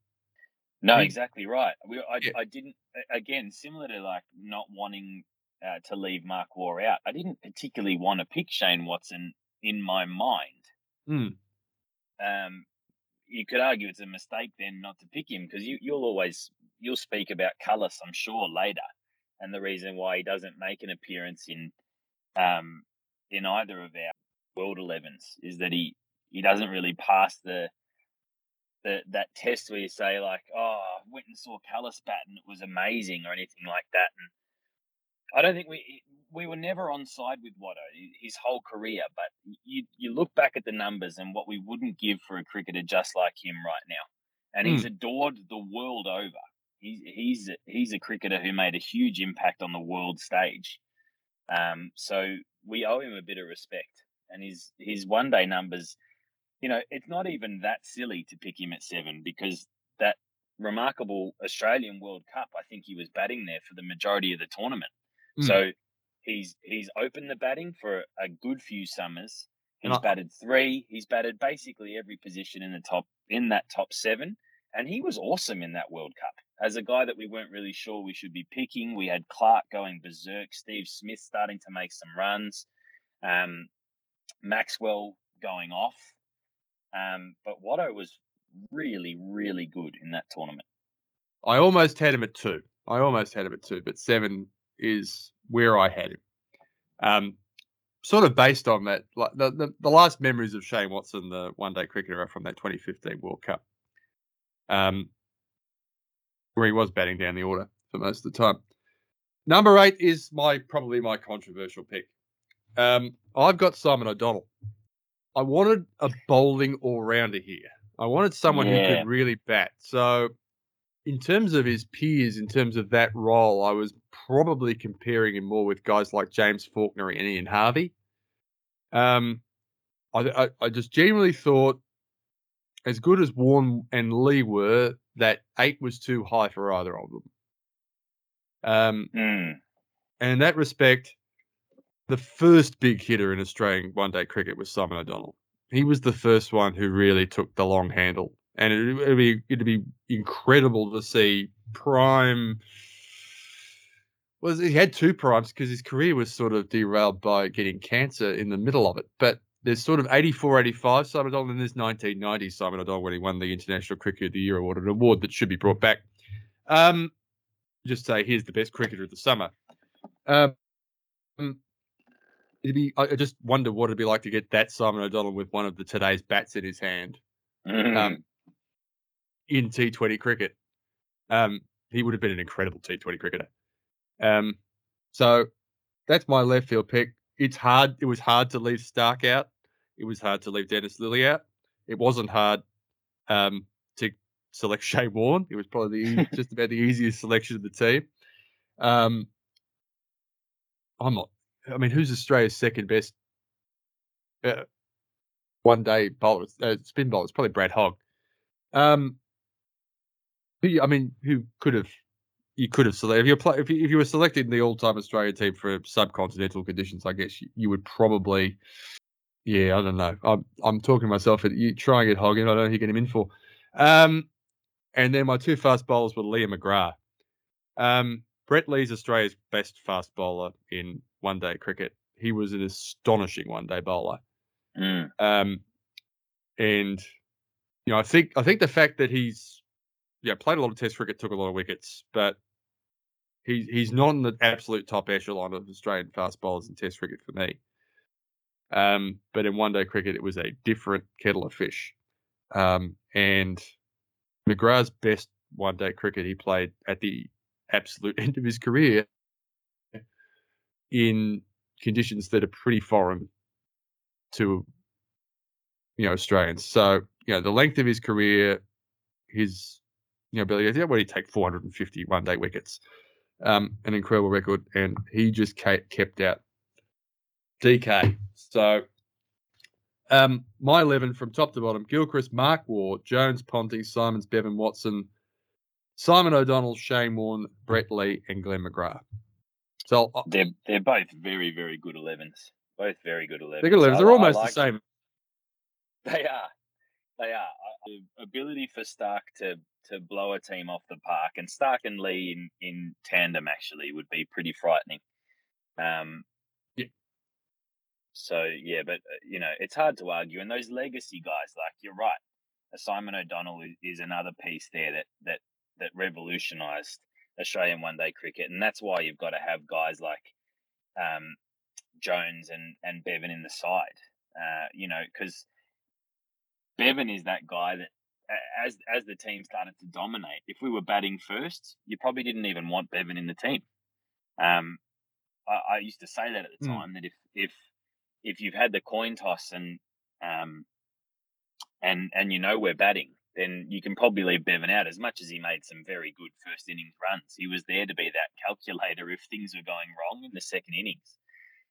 No, exactly right. We, I, Yeah. I didn't again similar to like not wanting uh, to leave Mark Waugh out. I didn't particularly want to pick Shane Watson in my mind. Hmm. Um, you could argue it's a mistake then not to pick him because you, you'll always you'll speak about Kallis, I'm sure later, and the reason why he doesn't make an appearance in um in either of our World 11s is that he he doesn't really pass the the, that test where you say like, "Oh, I went and saw Kallis bat and it was amazing" or anything like that. And I don't think we we were never on side with Watto his whole career. But you you look back at the numbers and what we wouldn't give for a cricketer just like him right now, and he's adored the world over. He's he's he's a cricketer who made a huge impact on the world stage. Um, so we owe him a bit of respect, and his his one day numbers you know, it's not even that silly to pick him at seven because that remarkable Australian World Cup, I think he was batting there for the majority of the tournament. Mm. So he's he's opened the batting for a good few summers. He's I- batted three. He's batted basically every position in the top in that top seven, and he was awesome in that World Cup. As a guy that we weren't really sure we should be picking, we had Clarke going berserk, Steve Smith starting to make some runs, um, Maxwell going off. Um, but Watto was really, really good in that tournament. I almost had him at two. I almost had him at two, but seven is where I had him. Um, sort of based on that, like the, the, the last memories of Shane Watson, the one day cricketer, from that 2015 World Cup, um, where he was batting down the order for most of the time. Number eight is my probably my controversial pick. Um, I've got Simon O'Donnell. I wanted a bowling all rounder here. I wanted someone who could really bat. So, in terms of his peers, in terms of that role, I was probably comparing him more with guys like James Faulkner and Ian Harvey. Um, I, I, I just genuinely thought as good as Warne and Lee were, that eight was too high for either of them. Um, Mm. and in that respect, the first big hitter in Australian one day cricket was Simon O'Donnell. He was the first one who really took the long handle. And it, it'd be it'd be incredible to see prime was he had two primes because his career was sort of derailed by getting cancer in the middle of it. But there's sort of 84, 85 Simon O'Donnell, and there's 1990 Simon O'Donnell when he won the International Cricketer of the Year award, an award that should be brought back. Um, just say here's the best cricketer of the summer. Um, it'd be. I just wonder what it'd be like to get that Simon O'Donnell with one of the today's bats in his hand Mm. um, in T20 cricket. Um, he would have been an incredible T20 cricketer. Um, so that's my left field pick. It's hard. It was hard to leave Starc out. It was hard to leave Dennis Lillee out. It wasn't hard um, to select Shay Warne. It was probably the, just about the easiest selection of the team. Um, I'm not. I mean, who's Australia's second best uh, one day bowler, uh, spin bowler? It's probably Brad Hogg. Um, who I mean, who could have you could have selected if you're play if you, if you were selected in the all-time Australian team for subcontinental conditions? I guess you, you would probably. Yeah, I don't know. I'm I'm talking to myself. You try and get Hogg in. I don't know who you get him in for. Um, and then my two fast bowlers were Lee and McGrath. Um, Brett Lee's Australia's best fast bowler in one-day cricket. He was an astonishing one-day bowler. Mm. Um, and you know, I think I think the fact that he's yeah played a lot of Test cricket, took a lot of wickets, but he's he's not in the absolute top echelon of Australian fast bowlers in Test cricket for me. Um, but in one day cricket, it was a different kettle of fish. Um, and McGrath's best one day cricket he played at the absolute end of his career in conditions that are pretty foreign to you know Australians. So you know the length of his career, his you know ability. Yeah, he take 450 one day wickets? Um, an incredible record, and he just kept out DK. So um, my 11 from top to bottom: Gilchrist, Mark Waugh, Jones, Ponty, Symonds, Bevan Watson, Simon O'Donnell, Shane Warne, Brett Lee, and Glenn McGrath. So uh, They're they're both very very good 11s. Both very good 11s. they're good 11s. I- They're almost like the same. They are. They are. The ability for Starc to to blow a team off the park, and Starc and Lee in, in tandem actually would be pretty frightening. Um, Yeah. So yeah, but uh, you know it's hard to argue. And those legacy guys, like you're right, Simon O'Donnell is, is another piece there that that that revolutionised Australian one day cricket, and that's why you've got to have guys like um, Jones and and Bevan in the side. Uh, you know, because Bevan is that guy that as as the team started to dominate, if we were batting first, you probably didn't even want Bevan in the team. Um, I, I used to say that at the Hmm. time that if if if you've had the coin toss and um and and you know we're batting, then you can probably leave Bevan out. As much as he made some very good first innings runs, he was there to be that calculator if things were going wrong in the second innings.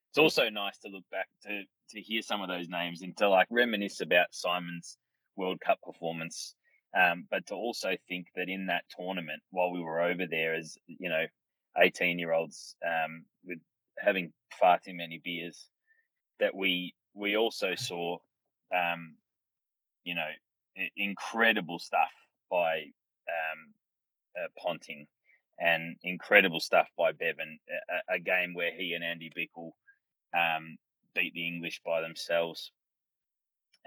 It's also nice to look back to to hear some of those names and to like reminisce about Symonds' World Cup performance, um, but to also think that in that tournament, while we were over there as you know, eighteen year olds um, with having far too many beers, that we we also saw, um, you know, incredible stuff by um, uh, Ponting and incredible stuff by Bevan. A, a- game where he and Andy Bichel um, beat the English by themselves.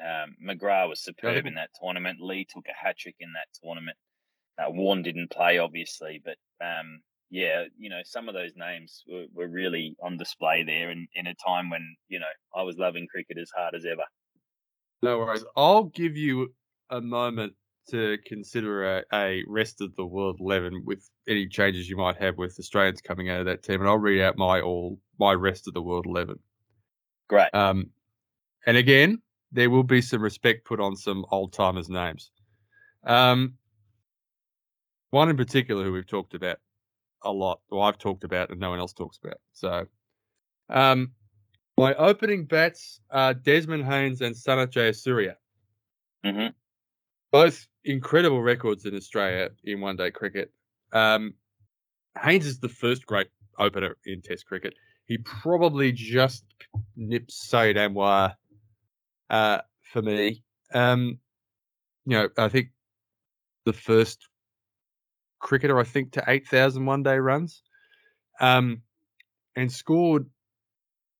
Um, McGrath was superb in that tournament. Lee took a hat trick in that tournament. Uh, Warne didn't play, obviously, but um, yeah, you know, some of those names were, were really on display there in, in a time when, you know, I was loving cricket as hard as ever. No worries. I'll give you a moment to consider a, a rest of the world eleven with any changes you might have with Australians coming out of that team, and I'll read out my all my rest of the world eleven. Great. Um, and again, there will be some respect put on some old timers' names. Um, one in particular who we've talked about a lot, or I've talked about, and no one else talks about. So, um, my opening bats are Desmond Haynes and Sanath Jayasuriya. hmm both incredible records in Australia in one day cricket. Um, Haynes is the first great opener in Test cricket. He probably just nips Saeed Anwar uh, for me. Um, you know, I think the first cricketer, I think, to 8,000 one day runs um, and scored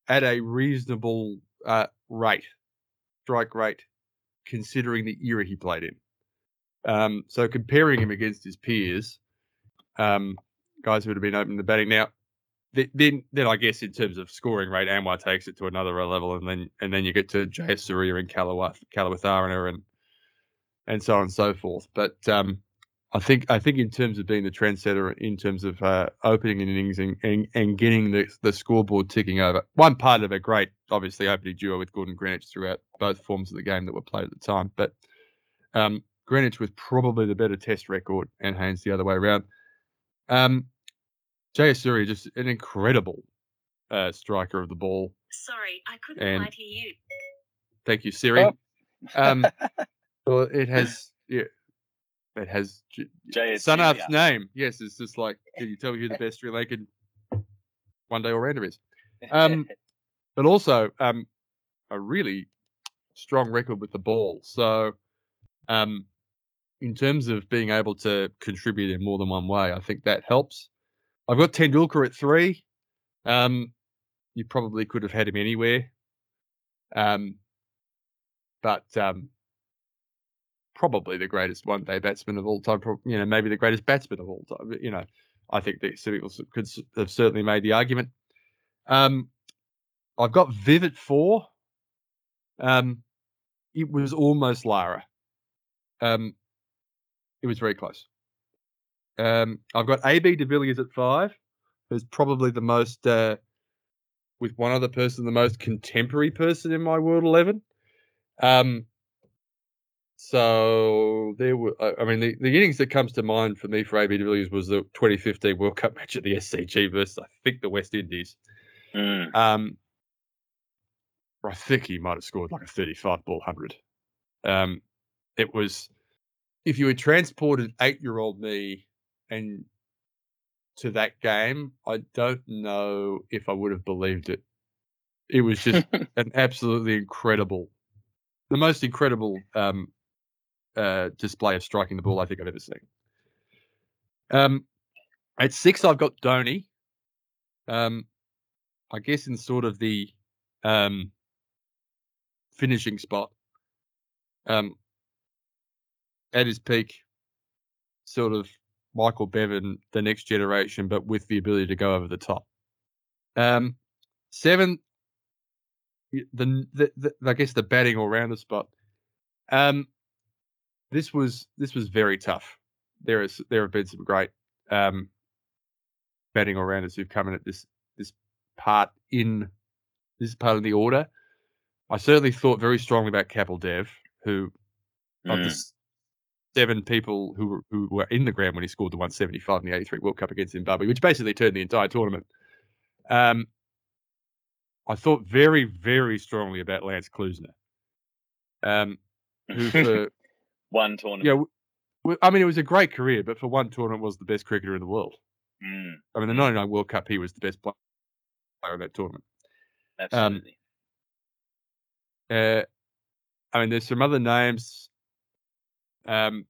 at a reasonable uh, rate, strike rate, considering the era he played in. Um, so comparing him against his peers, um, guys who would have been opening the batting. Now, then, then I guess in terms of scoring rate, Anwar takes it to another level, and then and then you get to Jayasuriya and Kaluwitharana and and so on and so forth. But um, I think I think in terms of being the trendsetter, in terms of uh, opening innings and, and, and getting the, the scoreboard ticking over, one part of a great, obviously, opening duo with Gordon Greenidge throughout both forms of the game that were played at the time. But um, Greenidge was probably the better Test record, and Haynes the other way around. Um, Jayasuriya just an incredible uh, striker of the ball. Sorry, I couldn't and quite hear you. Thank you, Siri. Oh. Um, well, it has yeah, it has J- Sanath's name. Yes, it's just like, can you tell me who the best Sri Lankan one day all rounder is? Um, but also um, a really strong record with the ball. So, um, in terms of being able to contribute in more than one way, I think that helps. I've got Tendulkar at three. Um, you probably could have had him anywhere. Um, but um, probably the greatest one day batsman of all time. You know, maybe the greatest batsman of all time. You know, I think that people could have certainly made the argument. Um, I've got Viv at four. Um, it was almost Lara. Um, it was very close. Um, I've got AB de Villiers at five, who's probably the most, uh, with one other person, the most contemporary person in my World 11. Um, so there were, I mean, the, the innings that comes to mind for me for AB de Villiers was the 2015 World Cup match at the SCG versus, I think, the West Indies. Mm. Um, I think he might have scored like a 35 ball 100. Um, it was, if you had transported eight year old me and to that game, I don't know if I would have believed it. It was just an absolutely incredible, the most incredible um, uh, display of striking the ball I think I've ever seen. Um, at six, I've got Dhoni. Um, I guess in sort of the um, finishing spot. Um, at his peak, sort of Michael Bevan, the next generation, but with the ability to go over the top. Um, seven, the, the, the I guess the batting all rounder spot. Um, this was this was very tough. There is there have been some great um, batting all rounders who've come in at this this part in this part of the order. I certainly thought very strongly about Kapil Dev, who mm. the seven people who were, who were in the ground when he scored the 175 in the 83 World Cup against Zimbabwe, which basically turned the entire tournament. Um, I thought very, very strongly about Lance Klusener, um, who for one tournament. Yeah, I mean, it was a great career, but for one tournament, was the best cricketer in the world. Mm. I mean, the '99 mm. World Cup, he was the best player in that tournament. Absolutely. Um, uh, I mean, there's some other names. Um,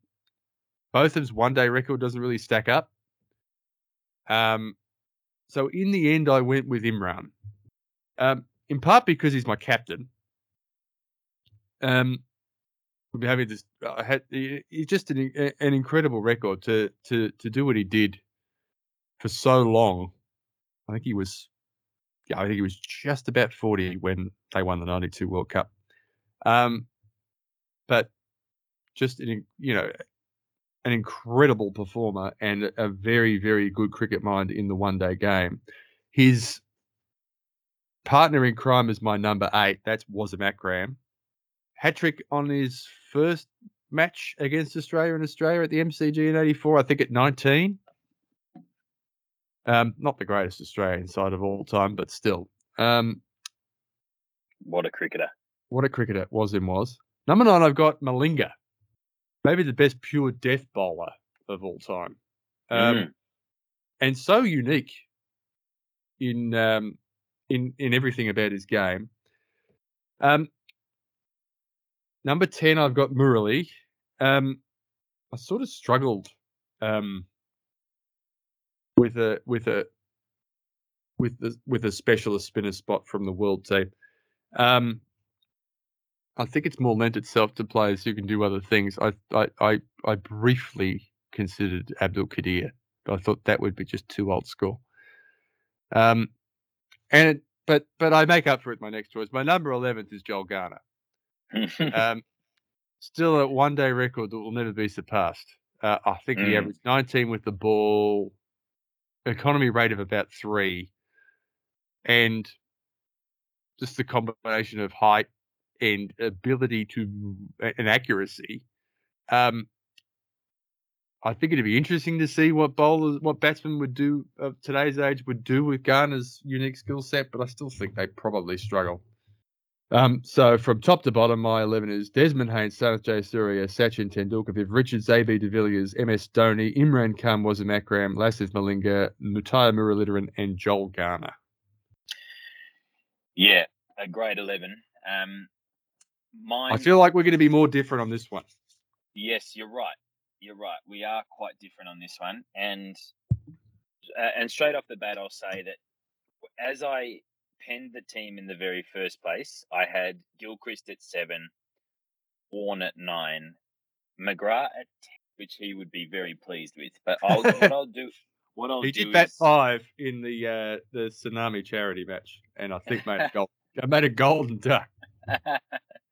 Botham's one day record doesn't really stack up. Um, so in the end, I went with Imran. Um, in part because he's my captain. Um, we'll be having this. I had he's just an an incredible record to to to do what he did for so long. I think he was, yeah, I think he was just about forty when they won the '92 World Cup. Um, but just an you know an incredible performer and a very very good cricket mind in the one day game. His partner in crime is my number eight. That's Wasim Akram. Hat trick on his first match against Australia in Australia at the MCG in '84. I think at 19. Um, not the greatest Australian side of all time, but still. Um, what a cricketer! What a cricketer Wasim was. Number nine, I've got Malinga. Maybe the best pure death bowler of all time, um, Mm. and so unique in um, in in everything about his game. Um, number ten, I've got Murali. Um, I sort of struggled um, with a with a with the with a specialist spinner spot from the world team. Um, I think it's more lent itself to players who can do other things. I I I, I briefly considered Abdul Qadir, but I thought that would be just too old school. Um, and it, but but I make up for it. My next choice, my number eleventh is Joel Garner. Um, still a one day record that will never be surpassed. Uh, I think he Mm. averaged 19 with the ball, economy rate of about three, and just the combination of height and ability to and accuracy. Um, I think it'd be interesting to see what bowlers, what batsmen would do of today's age would do with Garner's unique skill set, but I still think they probably struggle. Um, so from top to bottom, my 11 is Desmond Haynes, Sanath Jayasuriya, Sachin Tendulkar, Richards, AB de Villiers, MS Dhoni, Imran Khan, Wasim Akram, Lasith Malinga, Muttiah Muralidharan, and Joel Garner. yeah, a great eleven. Um, mine. I feel like we're going to be more different on this one. Yes, you're right. You're right. We are quite different on this one, and uh, and straight off the bat, I'll say that as I penned the team in the very first place, I had Gilchrist at seven, Warne at nine, McGrath at ten, which he would be very pleased with. But I'll, what I'll do, what I'll He do did bat is, five in the uh, the tsunami charity match, and I think made a gold. I made a golden duck.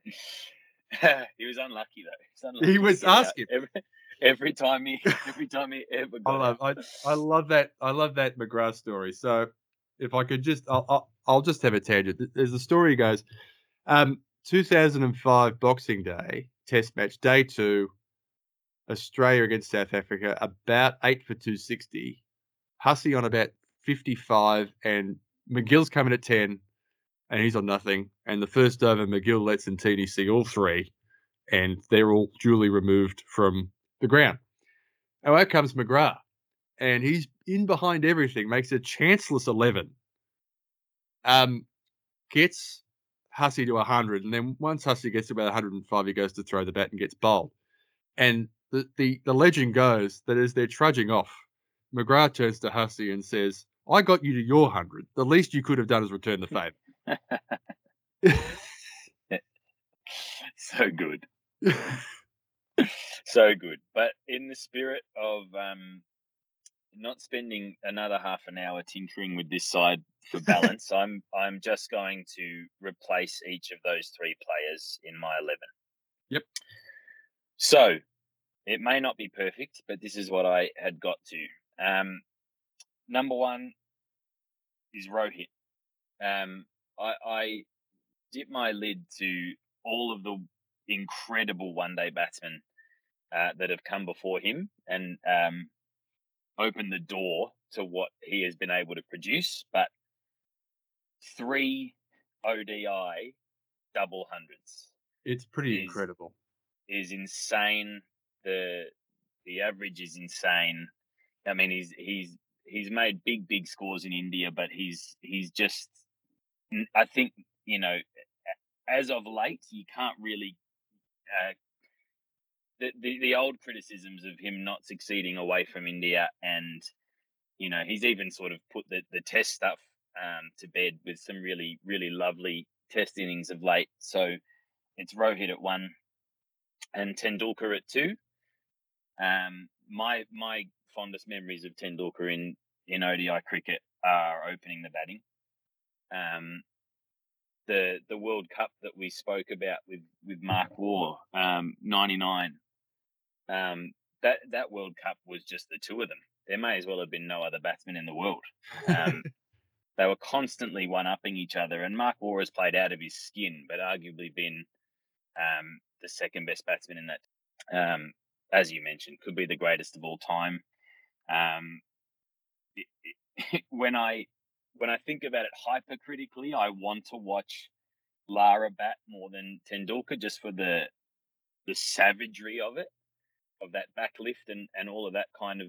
he was unlucky though. He was, unlucky He was asking. every, every time he every time he ever I got love. I, I love that. I love that McGrath story. So, if I could just, I'll, I'll, I'll just have a tangent. There's a story goes, um, 2005 Boxing Day Test match, day two, Australia against South Africa, about eight for 260. Hussey on about 55, and MacGill's coming at 10, and he's on nothing. And the first over, MacGill lets Ntini see all three, and they're all duly removed from the ground. Now out comes McGrath, and he's in behind everything, makes a chanceless 11. Um, gets Hussey to 100, and then once Hussey gets to about 105, he goes to throw the bat and gets bowled. And the, the, the legend goes that as they're trudging off, McGrath turns to Hussey and says, I got you to your 100. The least you could have done is return the favour. so good, so good. But in the spirit of um, not spending another half an hour tinkering with this side for balance, I'm I'm just going to replace each of those three players in my eleven. Yep. So it may not be perfect, but this is what I had got to. Um, number one is Rohit. Um, I, I dip my lid to all of the incredible one day batsmen uh, that have come before him and um, opened the door to what he has been able to produce. But three ODI double hundreds it's pretty Is- incredible. is insane. The the average is insane. I mean, he's he's he's made big big scores in India, but he's he's just. I think you know, as of late, you can't really. Uh, the, the the old criticisms of him not succeeding away from India, and you know, he's even sort of put the the test stuff um, to bed with some really really lovely test innings of late. So it's Rohit at one and Tendulkar at two. Um, my my fondest memories of Tendulkar in in ODI cricket are opening the batting. Um, the the World Cup that we spoke about with with Mark Waugh, um, ninety nine. Um, that that World Cup was just the two of them. There may as well have been no other batsmen in the world. Um, they were constantly one upping each other, and Mark Waugh has played out of his skin, but arguably been um, the second best batsman in that. Um, as you mentioned, could be the greatest of all time. Um, it, it, when I when I think about it hypercritically, I want to watch Lara bat more than Tendulkar just for the the savagery of it. of that backlift and, and all of that kind of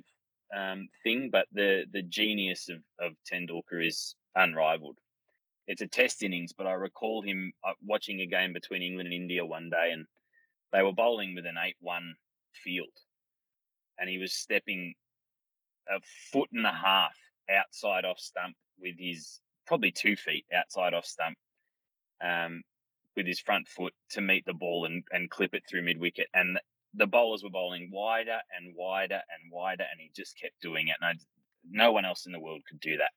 um, thing. But the the genius of of Tendulkar is unrivaled. It's a test innings, but I recall him uh, watching a game between England and India one day, and they were bowling with an eight-one field, and he was stepping a foot and a half outside off stump with his probably two feet outside off stump um, with his front foot to meet the ball and, and clip it through mid wicket. And the bowlers were bowling wider and wider and wider, and he just kept doing it. And I, no one else in the world could do that.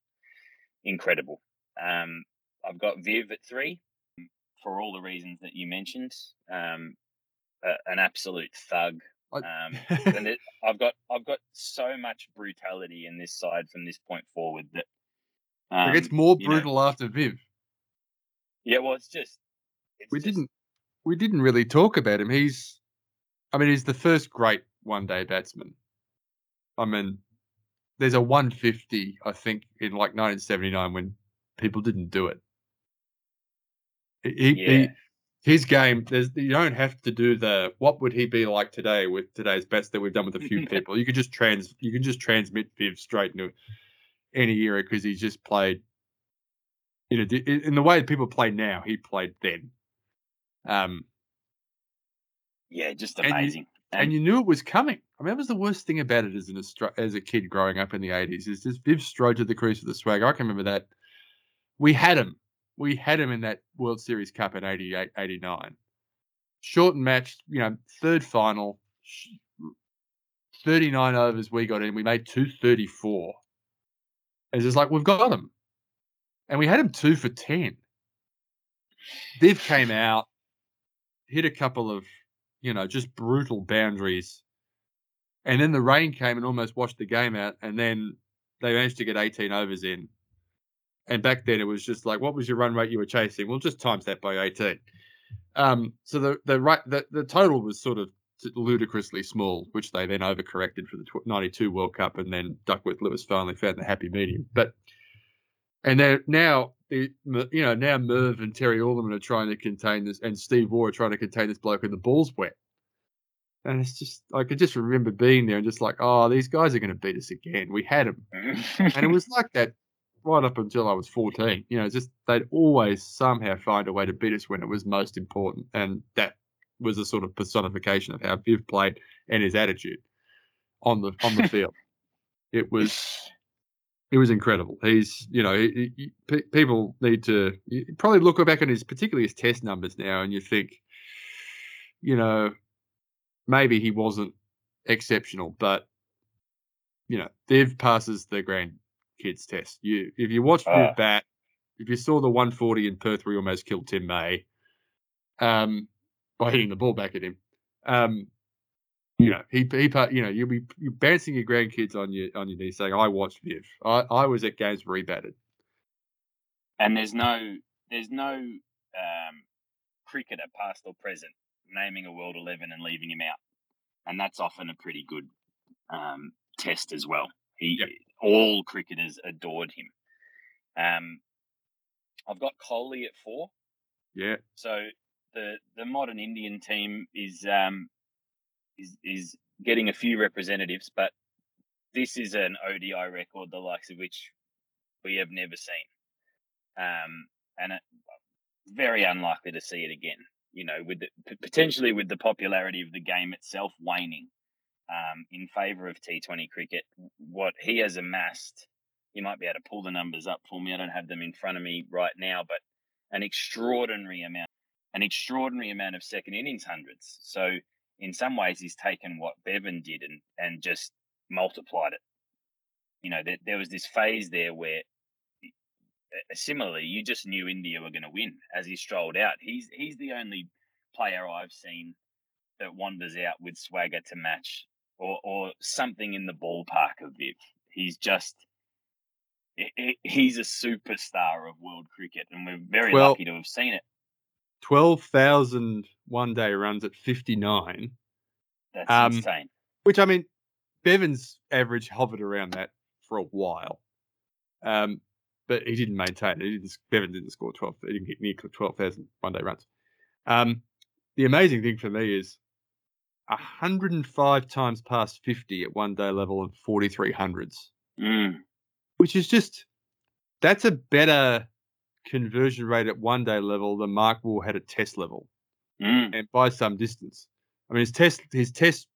Incredible. Um, I've got Viv at three for all the reasons that you mentioned. Um, a, an absolute thug. Um, and it, I've got I've got so much brutality in this side from this point forward that um, it gets more brutal know, after Viv. Yeah, well, it's just it's we just... didn't we didn't really talk about him. He's, I mean, he's the first great one day batsman. I mean, there's a 150, I think, in like 1979 when people didn't do it. He, yeah. he his game. There's you don't have to do the what would he be like today with today's best that we've done with a few people. You could just trans you can just transmit Viv straight into any era because he's just played. You know, in the way people play now, he played then. Um, yeah, just amazing. And you, and you, knew it was coming. I mean, that was the worst thing about it as an as a kid growing up in the eighties. Is just Viv strode to the crease with the swag. I can remember that. We had him. We had him in that World Series Cup in 88, 89. Short and matched, you know, third final, 39 overs we got in. We made 234. It's just like, we've got him. And we had him two for 10. Viv came out, hit a couple of, you know, just brutal boundaries. And then the rain came and almost washed the game out. And then they managed to get 18 overs in. And back then it was just like, what was your run rate you were chasing? Well, just times that by 18. Um, so the the right the, the total was sort of ludicrously small, which they then overcorrected for the 92 World Cup, and then Duckworth Lewis finally found the happy medium. But and then now you know, now Merv and Terry Alderman are trying to contain this, and Steve Waugh are trying to contain this bloke, and the ball's wet. And it's just, I could just remember being there and just like, oh, these guys are going to beat us again. We had them. and it was like that right up until I was 14. You know, just they'd always somehow find a way to beat us when it was most important. And that was a sort of personification of how Viv played and his attitude on the on the field. It was it was incredible. He's, you know, he, he, p- people need to probably look back on his, particularly his test numbers now, and you think, you know, maybe he wasn't exceptional, but you know, Viv passes the grandkids test. You, if you watched uh, Viv bat, if you saw the 140 in Perth where he almost killed Tim May, um, by hitting the ball back at him, um, you know, he he you know, you'll be you're bouncing your grandkids on your on your knees saying, "I watched Viv. I, I was at games where he batted." And there's no there's no um, cricketer, past or present, naming a world eleven and leaving him out, and that's often a pretty good um, test as well. He yep. All cricketers adored him. Um, I've got Kohli at four. Yeah. So the the modern Indian team is um, is is getting a few representatives, but this is an ODI record, the likes of which we have never seen, um, and it, very unlikely to see it again. You know, with the, potentially with the popularity of the game itself waning um, in favour of T20 cricket, what he has amassed, you might be able to pull the numbers up for me. I don't have them in front of me right now, but an extraordinary amount, an extraordinary amount of second innings hundreds. So in some ways he's taken what Bevan did and and just multiplied it. You know, there, there was this phase there where similarly you just knew India were going to win as he strolled out. He's he's the only player I've seen that wanders out with swagger to match or or something in the ballpark of Viv. He's just he's a superstar of world cricket, and we're very well, lucky to have seen it. 12,000 one day runs at 59. That's um, insane. Which, I mean, Bevan's average hovered around that for a while. Um, but he didn't maintain it. He didn't, Bevan didn't score 12, he didn't get near 12,000 one day runs. Um, the amazing thing for me is 105 times past 50 at one day level and 43 hundreds, Mm. which is just that's a better conversion rate at one day level than Mark Waugh had at test level, Mm. and by some distance. I mean, his test, his test,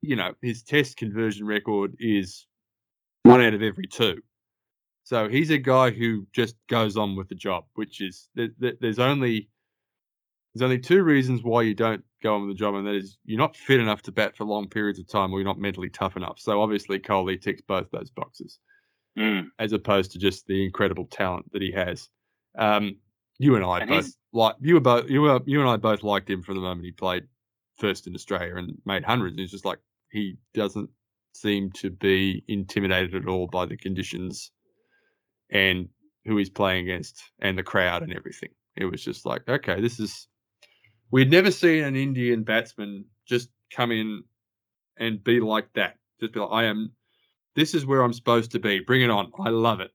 you know, his test conversion record is one out of every two. So he's a guy who just goes on with the job, which is there, there- there's only there's only two reasons why you don't go on with the job, and that is you're not fit enough to bat for long periods of time, or you're not mentally tough enough. So obviously, Kohli ticks both those boxes, Mm. as opposed to just the incredible talent that he has. Um, you and I And both like you were both you were you and I both liked him from the moment he played first in Australia and made hundreds. It's just like he doesn't seem to be intimidated at all by the conditions and who he's playing against and the crowd and everything. It was just like, okay, this is we'd never seen an Indian batsman just come in and be like that. Just be like, I am this is where I'm supposed to be. Bring it on. I love it.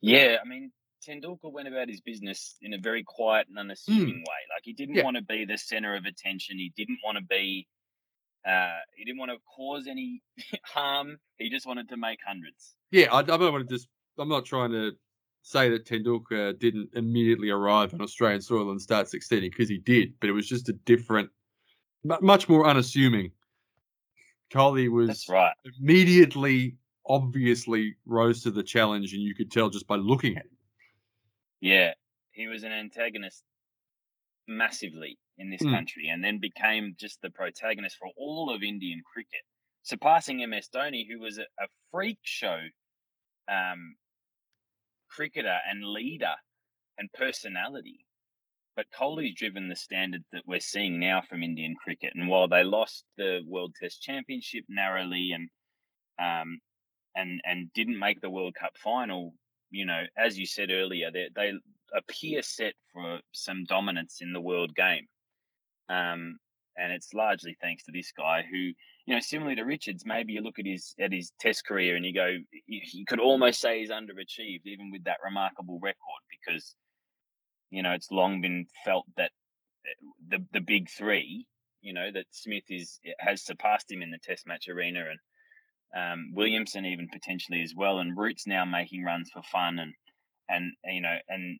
Yeah, I mean, Tendulkar went about his business in a very quiet and unassuming way. Like he didn't Hmm. Yeah. want to be the center of attention. He didn't want to be. Uh, he didn't want to cause any harm. He just wanted to make hundreds. Yeah, I, I don't want to just. I'm not trying to say that Tendulkar didn't immediately arrive on Australian soil and start succeeding because he did, but it was just a different, mu- much more unassuming. Kohli was That's right. immediately, obviously rose to the challenge, and you could tell just by looking at him. Yeah, he was an antagonist massively in this Mm. country, and then became just the protagonist for all of Indian cricket, surpassing MS Dhoni, who was a, a freak show um, cricketer and leader and personality. But Kohli's driven the standard that we're seeing now from Indian cricket. And while they lost the World Test Championship narrowly and um, and and didn't make the World Cup final, you know, as you said earlier, they they appear set for some dominance in the world game. Um, and it's largely thanks to this guy who, you know, similarly to Richards, maybe you look at his at his Test career and you go, you, could almost say he's underachieved, even with that remarkable record, because you know it's long been felt that uh, the the big three, you know, that Smith is has surpassed him in the Test match arena and um, Williamson even potentially as well, and Root's now making runs for fun, and and you know, and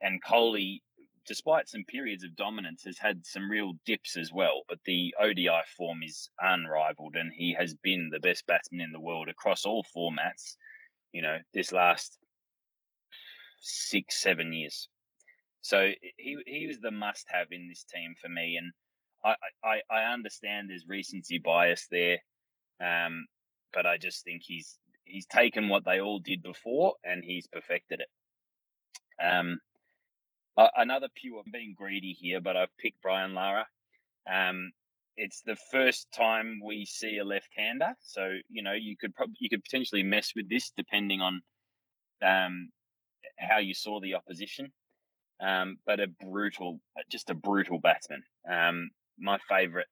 and Kohli, despite some periods of dominance, has had some real dips as well. But the ODI form is unrivaled, and he has been the best batsman in the world across all formats. You know, this last six, seven years. So he he was the must-have in this team for me, and I I, I understand there's recency bias there. Um, but I just think he's he's taken what they all did before and he's perfected it. Um, another pure. I'm being greedy here, but I've picked Brian Lara. Um, it's the first time we see a left-hander, so you know you could probably you could potentially mess with this depending on um, how you saw the opposition. Um, but a brutal, just a brutal batsman. Um, my favourite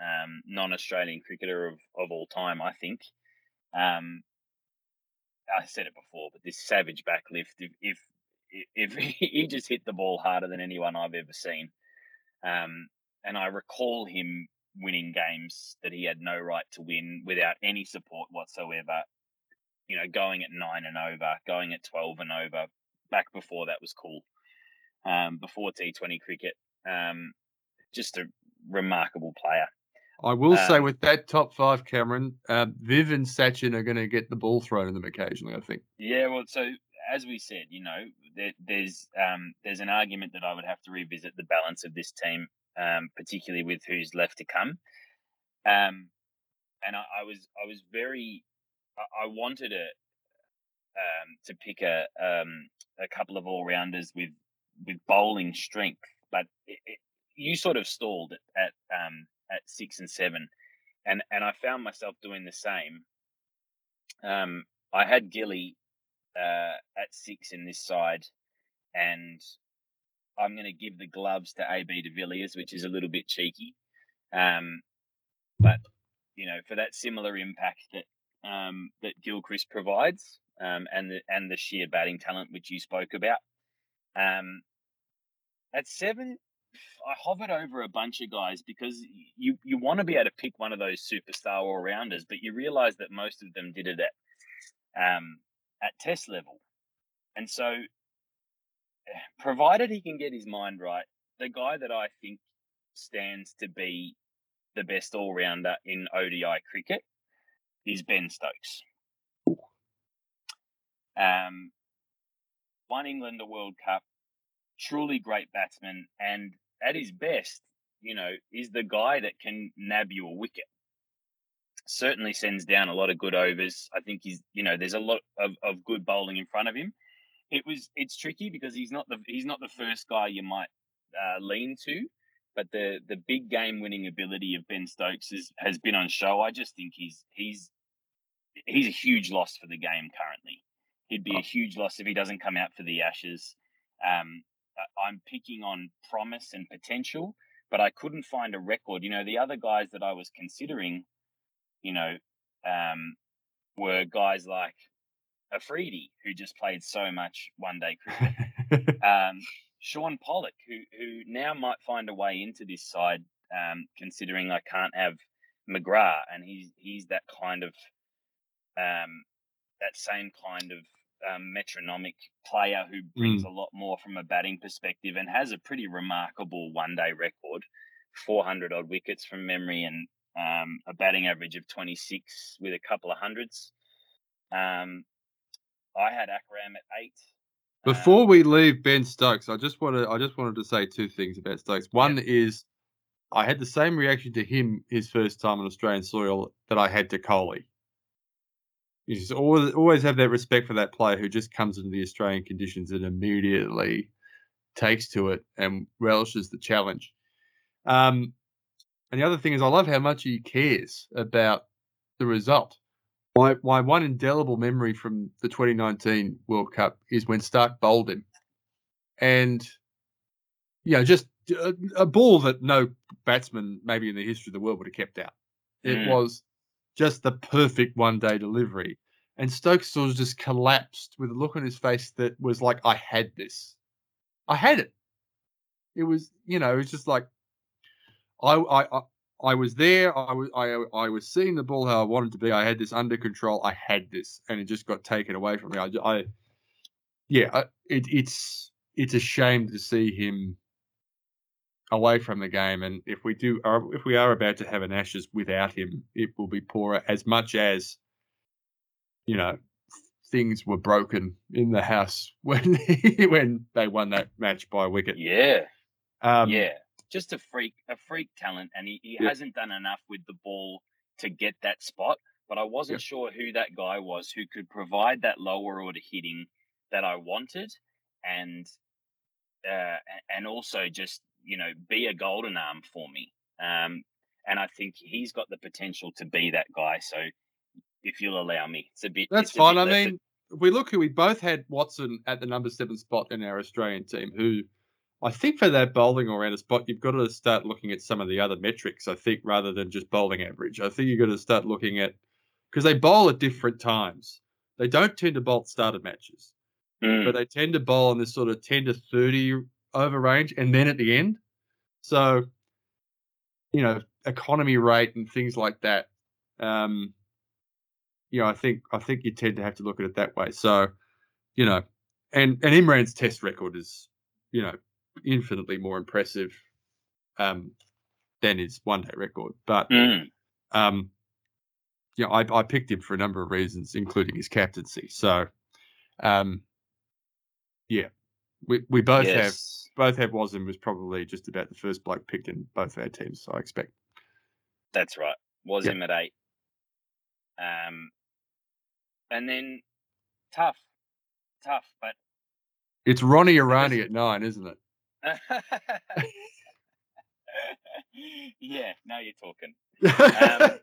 um, non-Australian cricketer of, of all time, I think. Um, I said it before, but this savage backlift, if, if if he just hit the ball harder than anyone I've ever seen, um, and I recall him winning games that he had no right to win without any support whatsoever. You know, going at nine and over, going at twelve and over. Back before that was cool. Um, before T Twenty cricket, um, just a remarkable player. I will say Um, with that top five, Cameron, um, Viv and Sachin are going to get the ball thrown at them occasionally. I think. Yeah, well, so as we said, you know, there, there's um, there's an argument that I would have to revisit the balance of this team, um, particularly with who's left to come. Um, and I, I was I was very I, I wanted a um, to pick a um, a couple of all rounders with with bowling strength, but it, it, you sort of stalled at at, um, at six and seven, and and I found myself doing the same. Um, I had Gilly uh, at six in this side, and I'm going to give the gloves to AB de Villiers, which is a little bit cheeky, um, but you know for that similar impact that um, that Gilchrist provides, um, and the and the sheer batting talent which you spoke about. Um, at seven, I hovered over a bunch of guys because you you want to be able to pick one of those superstar all rounders, but you realize that most of them did it at um, at test level, and so provided he can get his mind right, the guy that I think stands to be the best all rounder in ODI cricket is Ben Stokes. Um, won England a World Cup, truly great batsman, and at his best, you know, is the guy that can nab you a wicket. Certainly sends down a lot of good overs. I think he's, you know, there's a lot of, of good bowling in front of him. It was, it's tricky because he's not the he's not the first guy you might uh, lean to, but the the big game winning ability of Ben Stokes is, has been on show. I just think he's he's he's a huge loss for the game currently. He'd be a huge loss if he doesn't come out for the Ashes. Um, I'm picking on promise and potential, but I couldn't find a record. You know, the other guys that I was considering, you know, um, were guys like Afridi, who just played so much one day cricket. um, Shaun Pollock, who who now might find a way into this side, um, considering I can't have McGrath, and he's he's that kind of um, that same kind of um, metronomic player who brings mm. a lot more from a batting perspective and has a pretty remarkable one day record 400 odd wickets from memory and um, a batting average of 26 with a couple of hundreds. Um, I had Akram at eight. Before um we leave Ben Stokes, I just wanted I just wanted to say two things about Stokes. One yeah. is I had the same reaction to him his first time on Australian soil that I had to Kohli. You just always always have that respect for that player who just comes into the Australian conditions and immediately takes to it and relishes the challenge. Um, and the other thing is, I love how much he cares about the result. My my one indelible memory from the 2019 World Cup is when Starc bowled him, and you know, just a, a ball that no batsman maybe in the history of the world would have kept out. It mm. was just the perfect one day delivery. And Stokes sort of just collapsed with a look on his face that was like, I had this. I had it. It was, you know, it was just like, I, I, I, I was there. I was, I, I was seeing the ball how I wanted to be. I had this under control. I had this, and it just got taken away from me. I, I yeah, it, it's, it's a shame to see him away from the game. And if we do, if we are about to have an Ashes without him, it will be poorer. As much as you know, things were broken in the house when when they won that match by a wicket. Yeah, um, yeah, just a freak, a freak talent, and he, he yeah. hasn't done enough with the ball to get that spot. But I wasn't yeah. sure who that guy was who could provide that lower order hitting that I wanted, and uh, and also just you know, be a golden arm for me. Um, and I think he's got the potential to be that guy. So if you'll allow me, it's a bit. That's fine. I mean, if we look, who we both had Watson at the number seven spot in our Australian team, who I think for that bowling or a spot, you've got to start looking at some of the other metrics. I think rather than just bowling average, I think you've got to start looking at because they bowl at different times. They don't tend to bowl started matches, mm. but they tend to bowl in this sort of ten to thirty over range, and then at the end. So, you know, economy rate and things like that. Um, you know, I think I think you tend to have to look at it that way. So, you know, and and Imran's test record is, you know, infinitely more impressive um, than his one day record. But mm. um, know, I, I picked him for a number of reasons, including his captaincy. So, um, yeah, we we both yes. have both have Wasim was probably just about the first bloke picked in both our teams. I expect. That's right. Wasim at eight. Um, and then tough, tough, but it's Ronnie Irani at nine, isn't it? yeah, now you're talking. Um,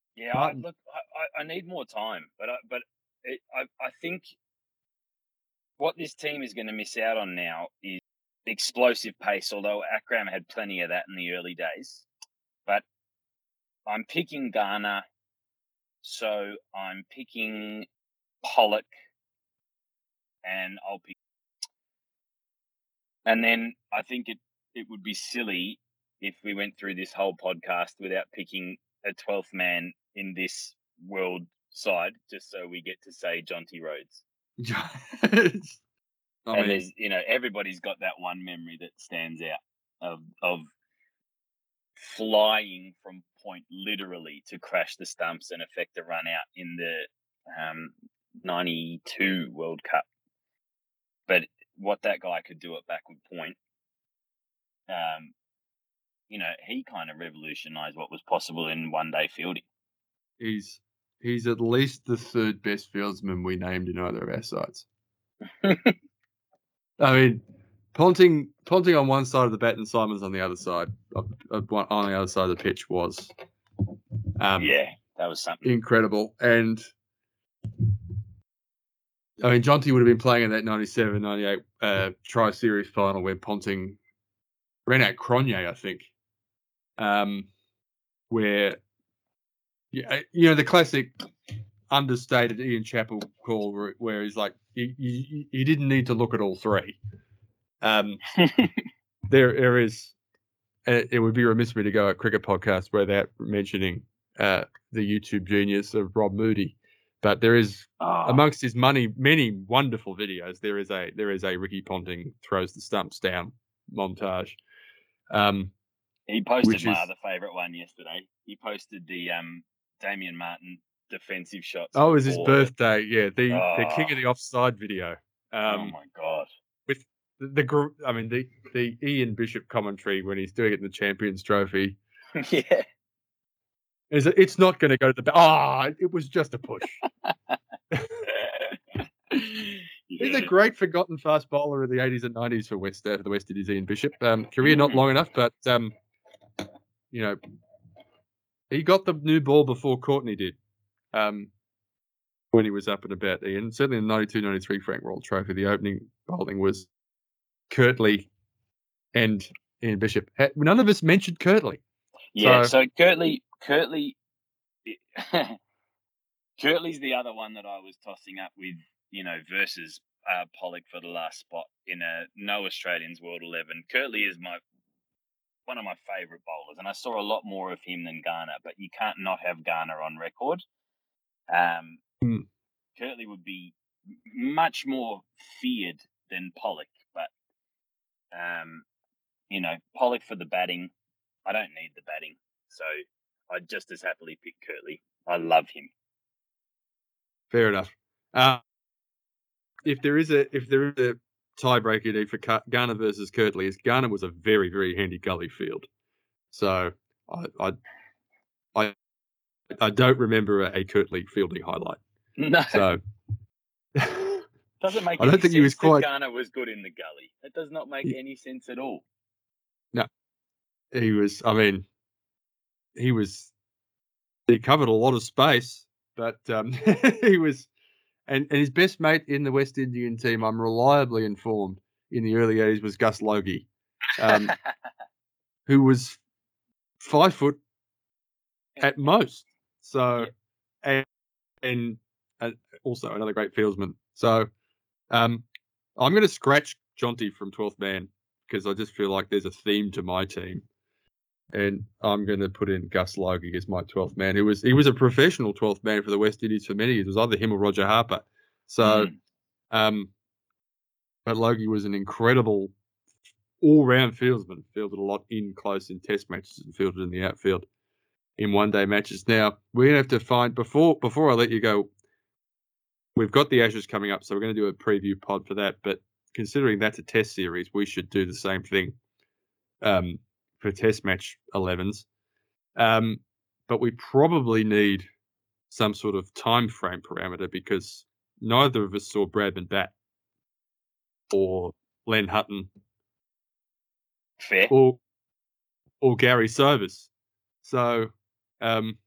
yeah, I, look, I, I need more time, but I, but it, I, I think what this team is going to miss out on now is explosive pace, although Akram had plenty of that in the early days. But I'm picking Garner, so I'm picking Pollock, and I'll pick and then I think it it would be silly if we went through this whole podcast without picking a twelfth man in this world side, just so we get to say Jonty Rhodes. I and mean, there's you know everybody's got that one memory that stands out of of flying from point literally to crash the stumps and affect a run out in the um, 92 World Cup. But what that guy could do at backward point, um, you know, he kind of revolutionized what was possible in one day fielding. he's he's at least the third best fieldsman we named in either of our sides. I mean, Ponting Ponting on one side of the bat and Symonds on the other side, of, of one, on the other side of the pitch was um, yeah, that was something. incredible. And I mean, Jonty would have been playing in that 97 98 uh, Tri Series final where Ponting ran out Cronje, I think. Um, where, yeah, you know, the classic understated Ian Chappell call where, where he's like, he, he, he didn't need to look at all three. Um, there, there is, uh, it would be remiss of me to go a cricket podcast without mentioning uh, the YouTube genius of Rob Moody. But there is Oh, amongst his money many wonderful videos. There is a there is a Ricky Ponting throws the stumps down montage. Um, he posted my is- other favorite one yesterday. He posted the um, Damien Martyn defensive shots. oh, it was his birthday. Yeah, the the king Oh. of the offside video. oh Um, my god! the, the group, I mean the the Ian Bishop commentary when he's doing it in the Champions Trophy. yeah, Is it, it's not going to go to the ba- ah. it was just a push. He's a great forgotten fast bowler of the 80s and 90s for West uh, for the West Indies, Ian Bishop. Um, career not Mm. long enough, but um, you know, he got the new ball before Courtney did. Um, when he was up and about, Ian. Certainly in the 92-93 Frank Worrell Trophy, the opening bowling was Curtly and Ian Bishop. None of us mentioned Curtly. Yeah, So- so, Curtly, Curtly, Curtly's the other one that I was tossing up with, you know, versus uh, Pollock for the last spot in a no Australians World Eleven. Curtly is my one of my favourite bowlers, and I saw a lot more of him than Garner. But you can't not have Garner on record. Um, Hmm. Curtly would be much more feared than Pollock, but um, you know, Pollock for the batting. I don't need the batting, so I'd just as happily pick Curtly. I love him. Fair enough. Uh, if there is a if there is a tiebreaker you need for Garner versus Curtly, is Garner was a very very handy gully field, so I I I, I don't remember a, a Curtly fielding highlight. No, So doesn't make. I don't think he was that quite- Garner was good in the gully. It does not make He- any sense at all. No, he was. I mean, he was. He covered a lot of space, but um, he was, and, and his best mate in the West Indian team, I'm reliably informed, in the early 80s was Gus Logie, um, who was five foot at most. So, and and uh, also another great fieldsman. So, um, I'm going to scratch Jonty from 12th man because I just feel like there's a theme to my team, and I'm going to put in Gus Logie as my 12th man. Who was he was a professional 12th man for the West Indies for many years. It was either him or Roger Harper. So, Mm. um, but Logie was an incredible all-round fieldsman. Fielded a lot in close in Test matches and fielded in the outfield in one-day matches. Now we're gonna have to find before before I let you go. We've got the Ashes coming up, so we're going to do a preview pod for that. But considering that's a Test series, we should do the same thing um, for Test match 11s. Um, but we probably need some sort of time frame parameter because neither of us saw Bradman bat or Len Hutton Fair. or or Garry Sobers. So, um,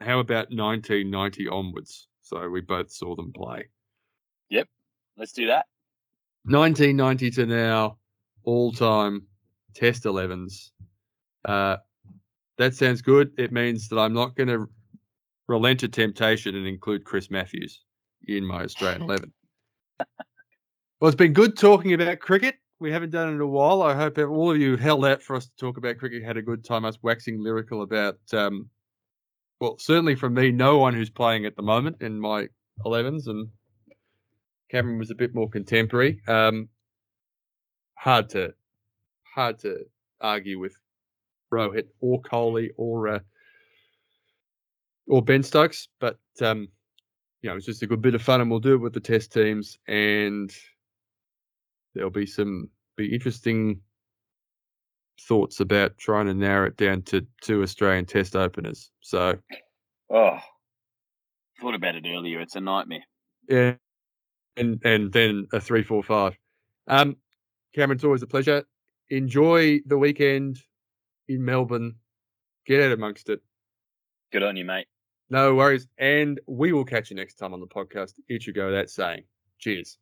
how about 1990 onwards? So we both saw them play. Yep. Let's do that. 1990 to now, all time Test 11s. Uh, that sounds good. It means that I'm not going to relent to temptation and include Chris Matthews in my Australian 11. well, it's been good talking about cricket. We haven't done it in a while. I hope all of you held out for us to talk about cricket. Had a good time. Us waxing lyrical about, um, well, certainly from me, no one who's playing at the moment in my 11s, and Cameron was a bit more contemporary. Um, hard to, hard to argue with Rohit or Kohli or uh, or Ben Stokes, but um, you know, it's just a good bit of fun, and we'll do it with the test teams, and there'll be some be interesting thoughts about trying to narrow it down to two Australian Test openers. So, oh, thought about it earlier. It's a nightmare. Yeah, and and then a three, four, five. Um, Cameron, it's always a pleasure. Enjoy the weekend in Melbourne. Get out amongst it. Good on you, mate. No worries. And we will catch you next time on the podcast. It should go without saying. Cheers.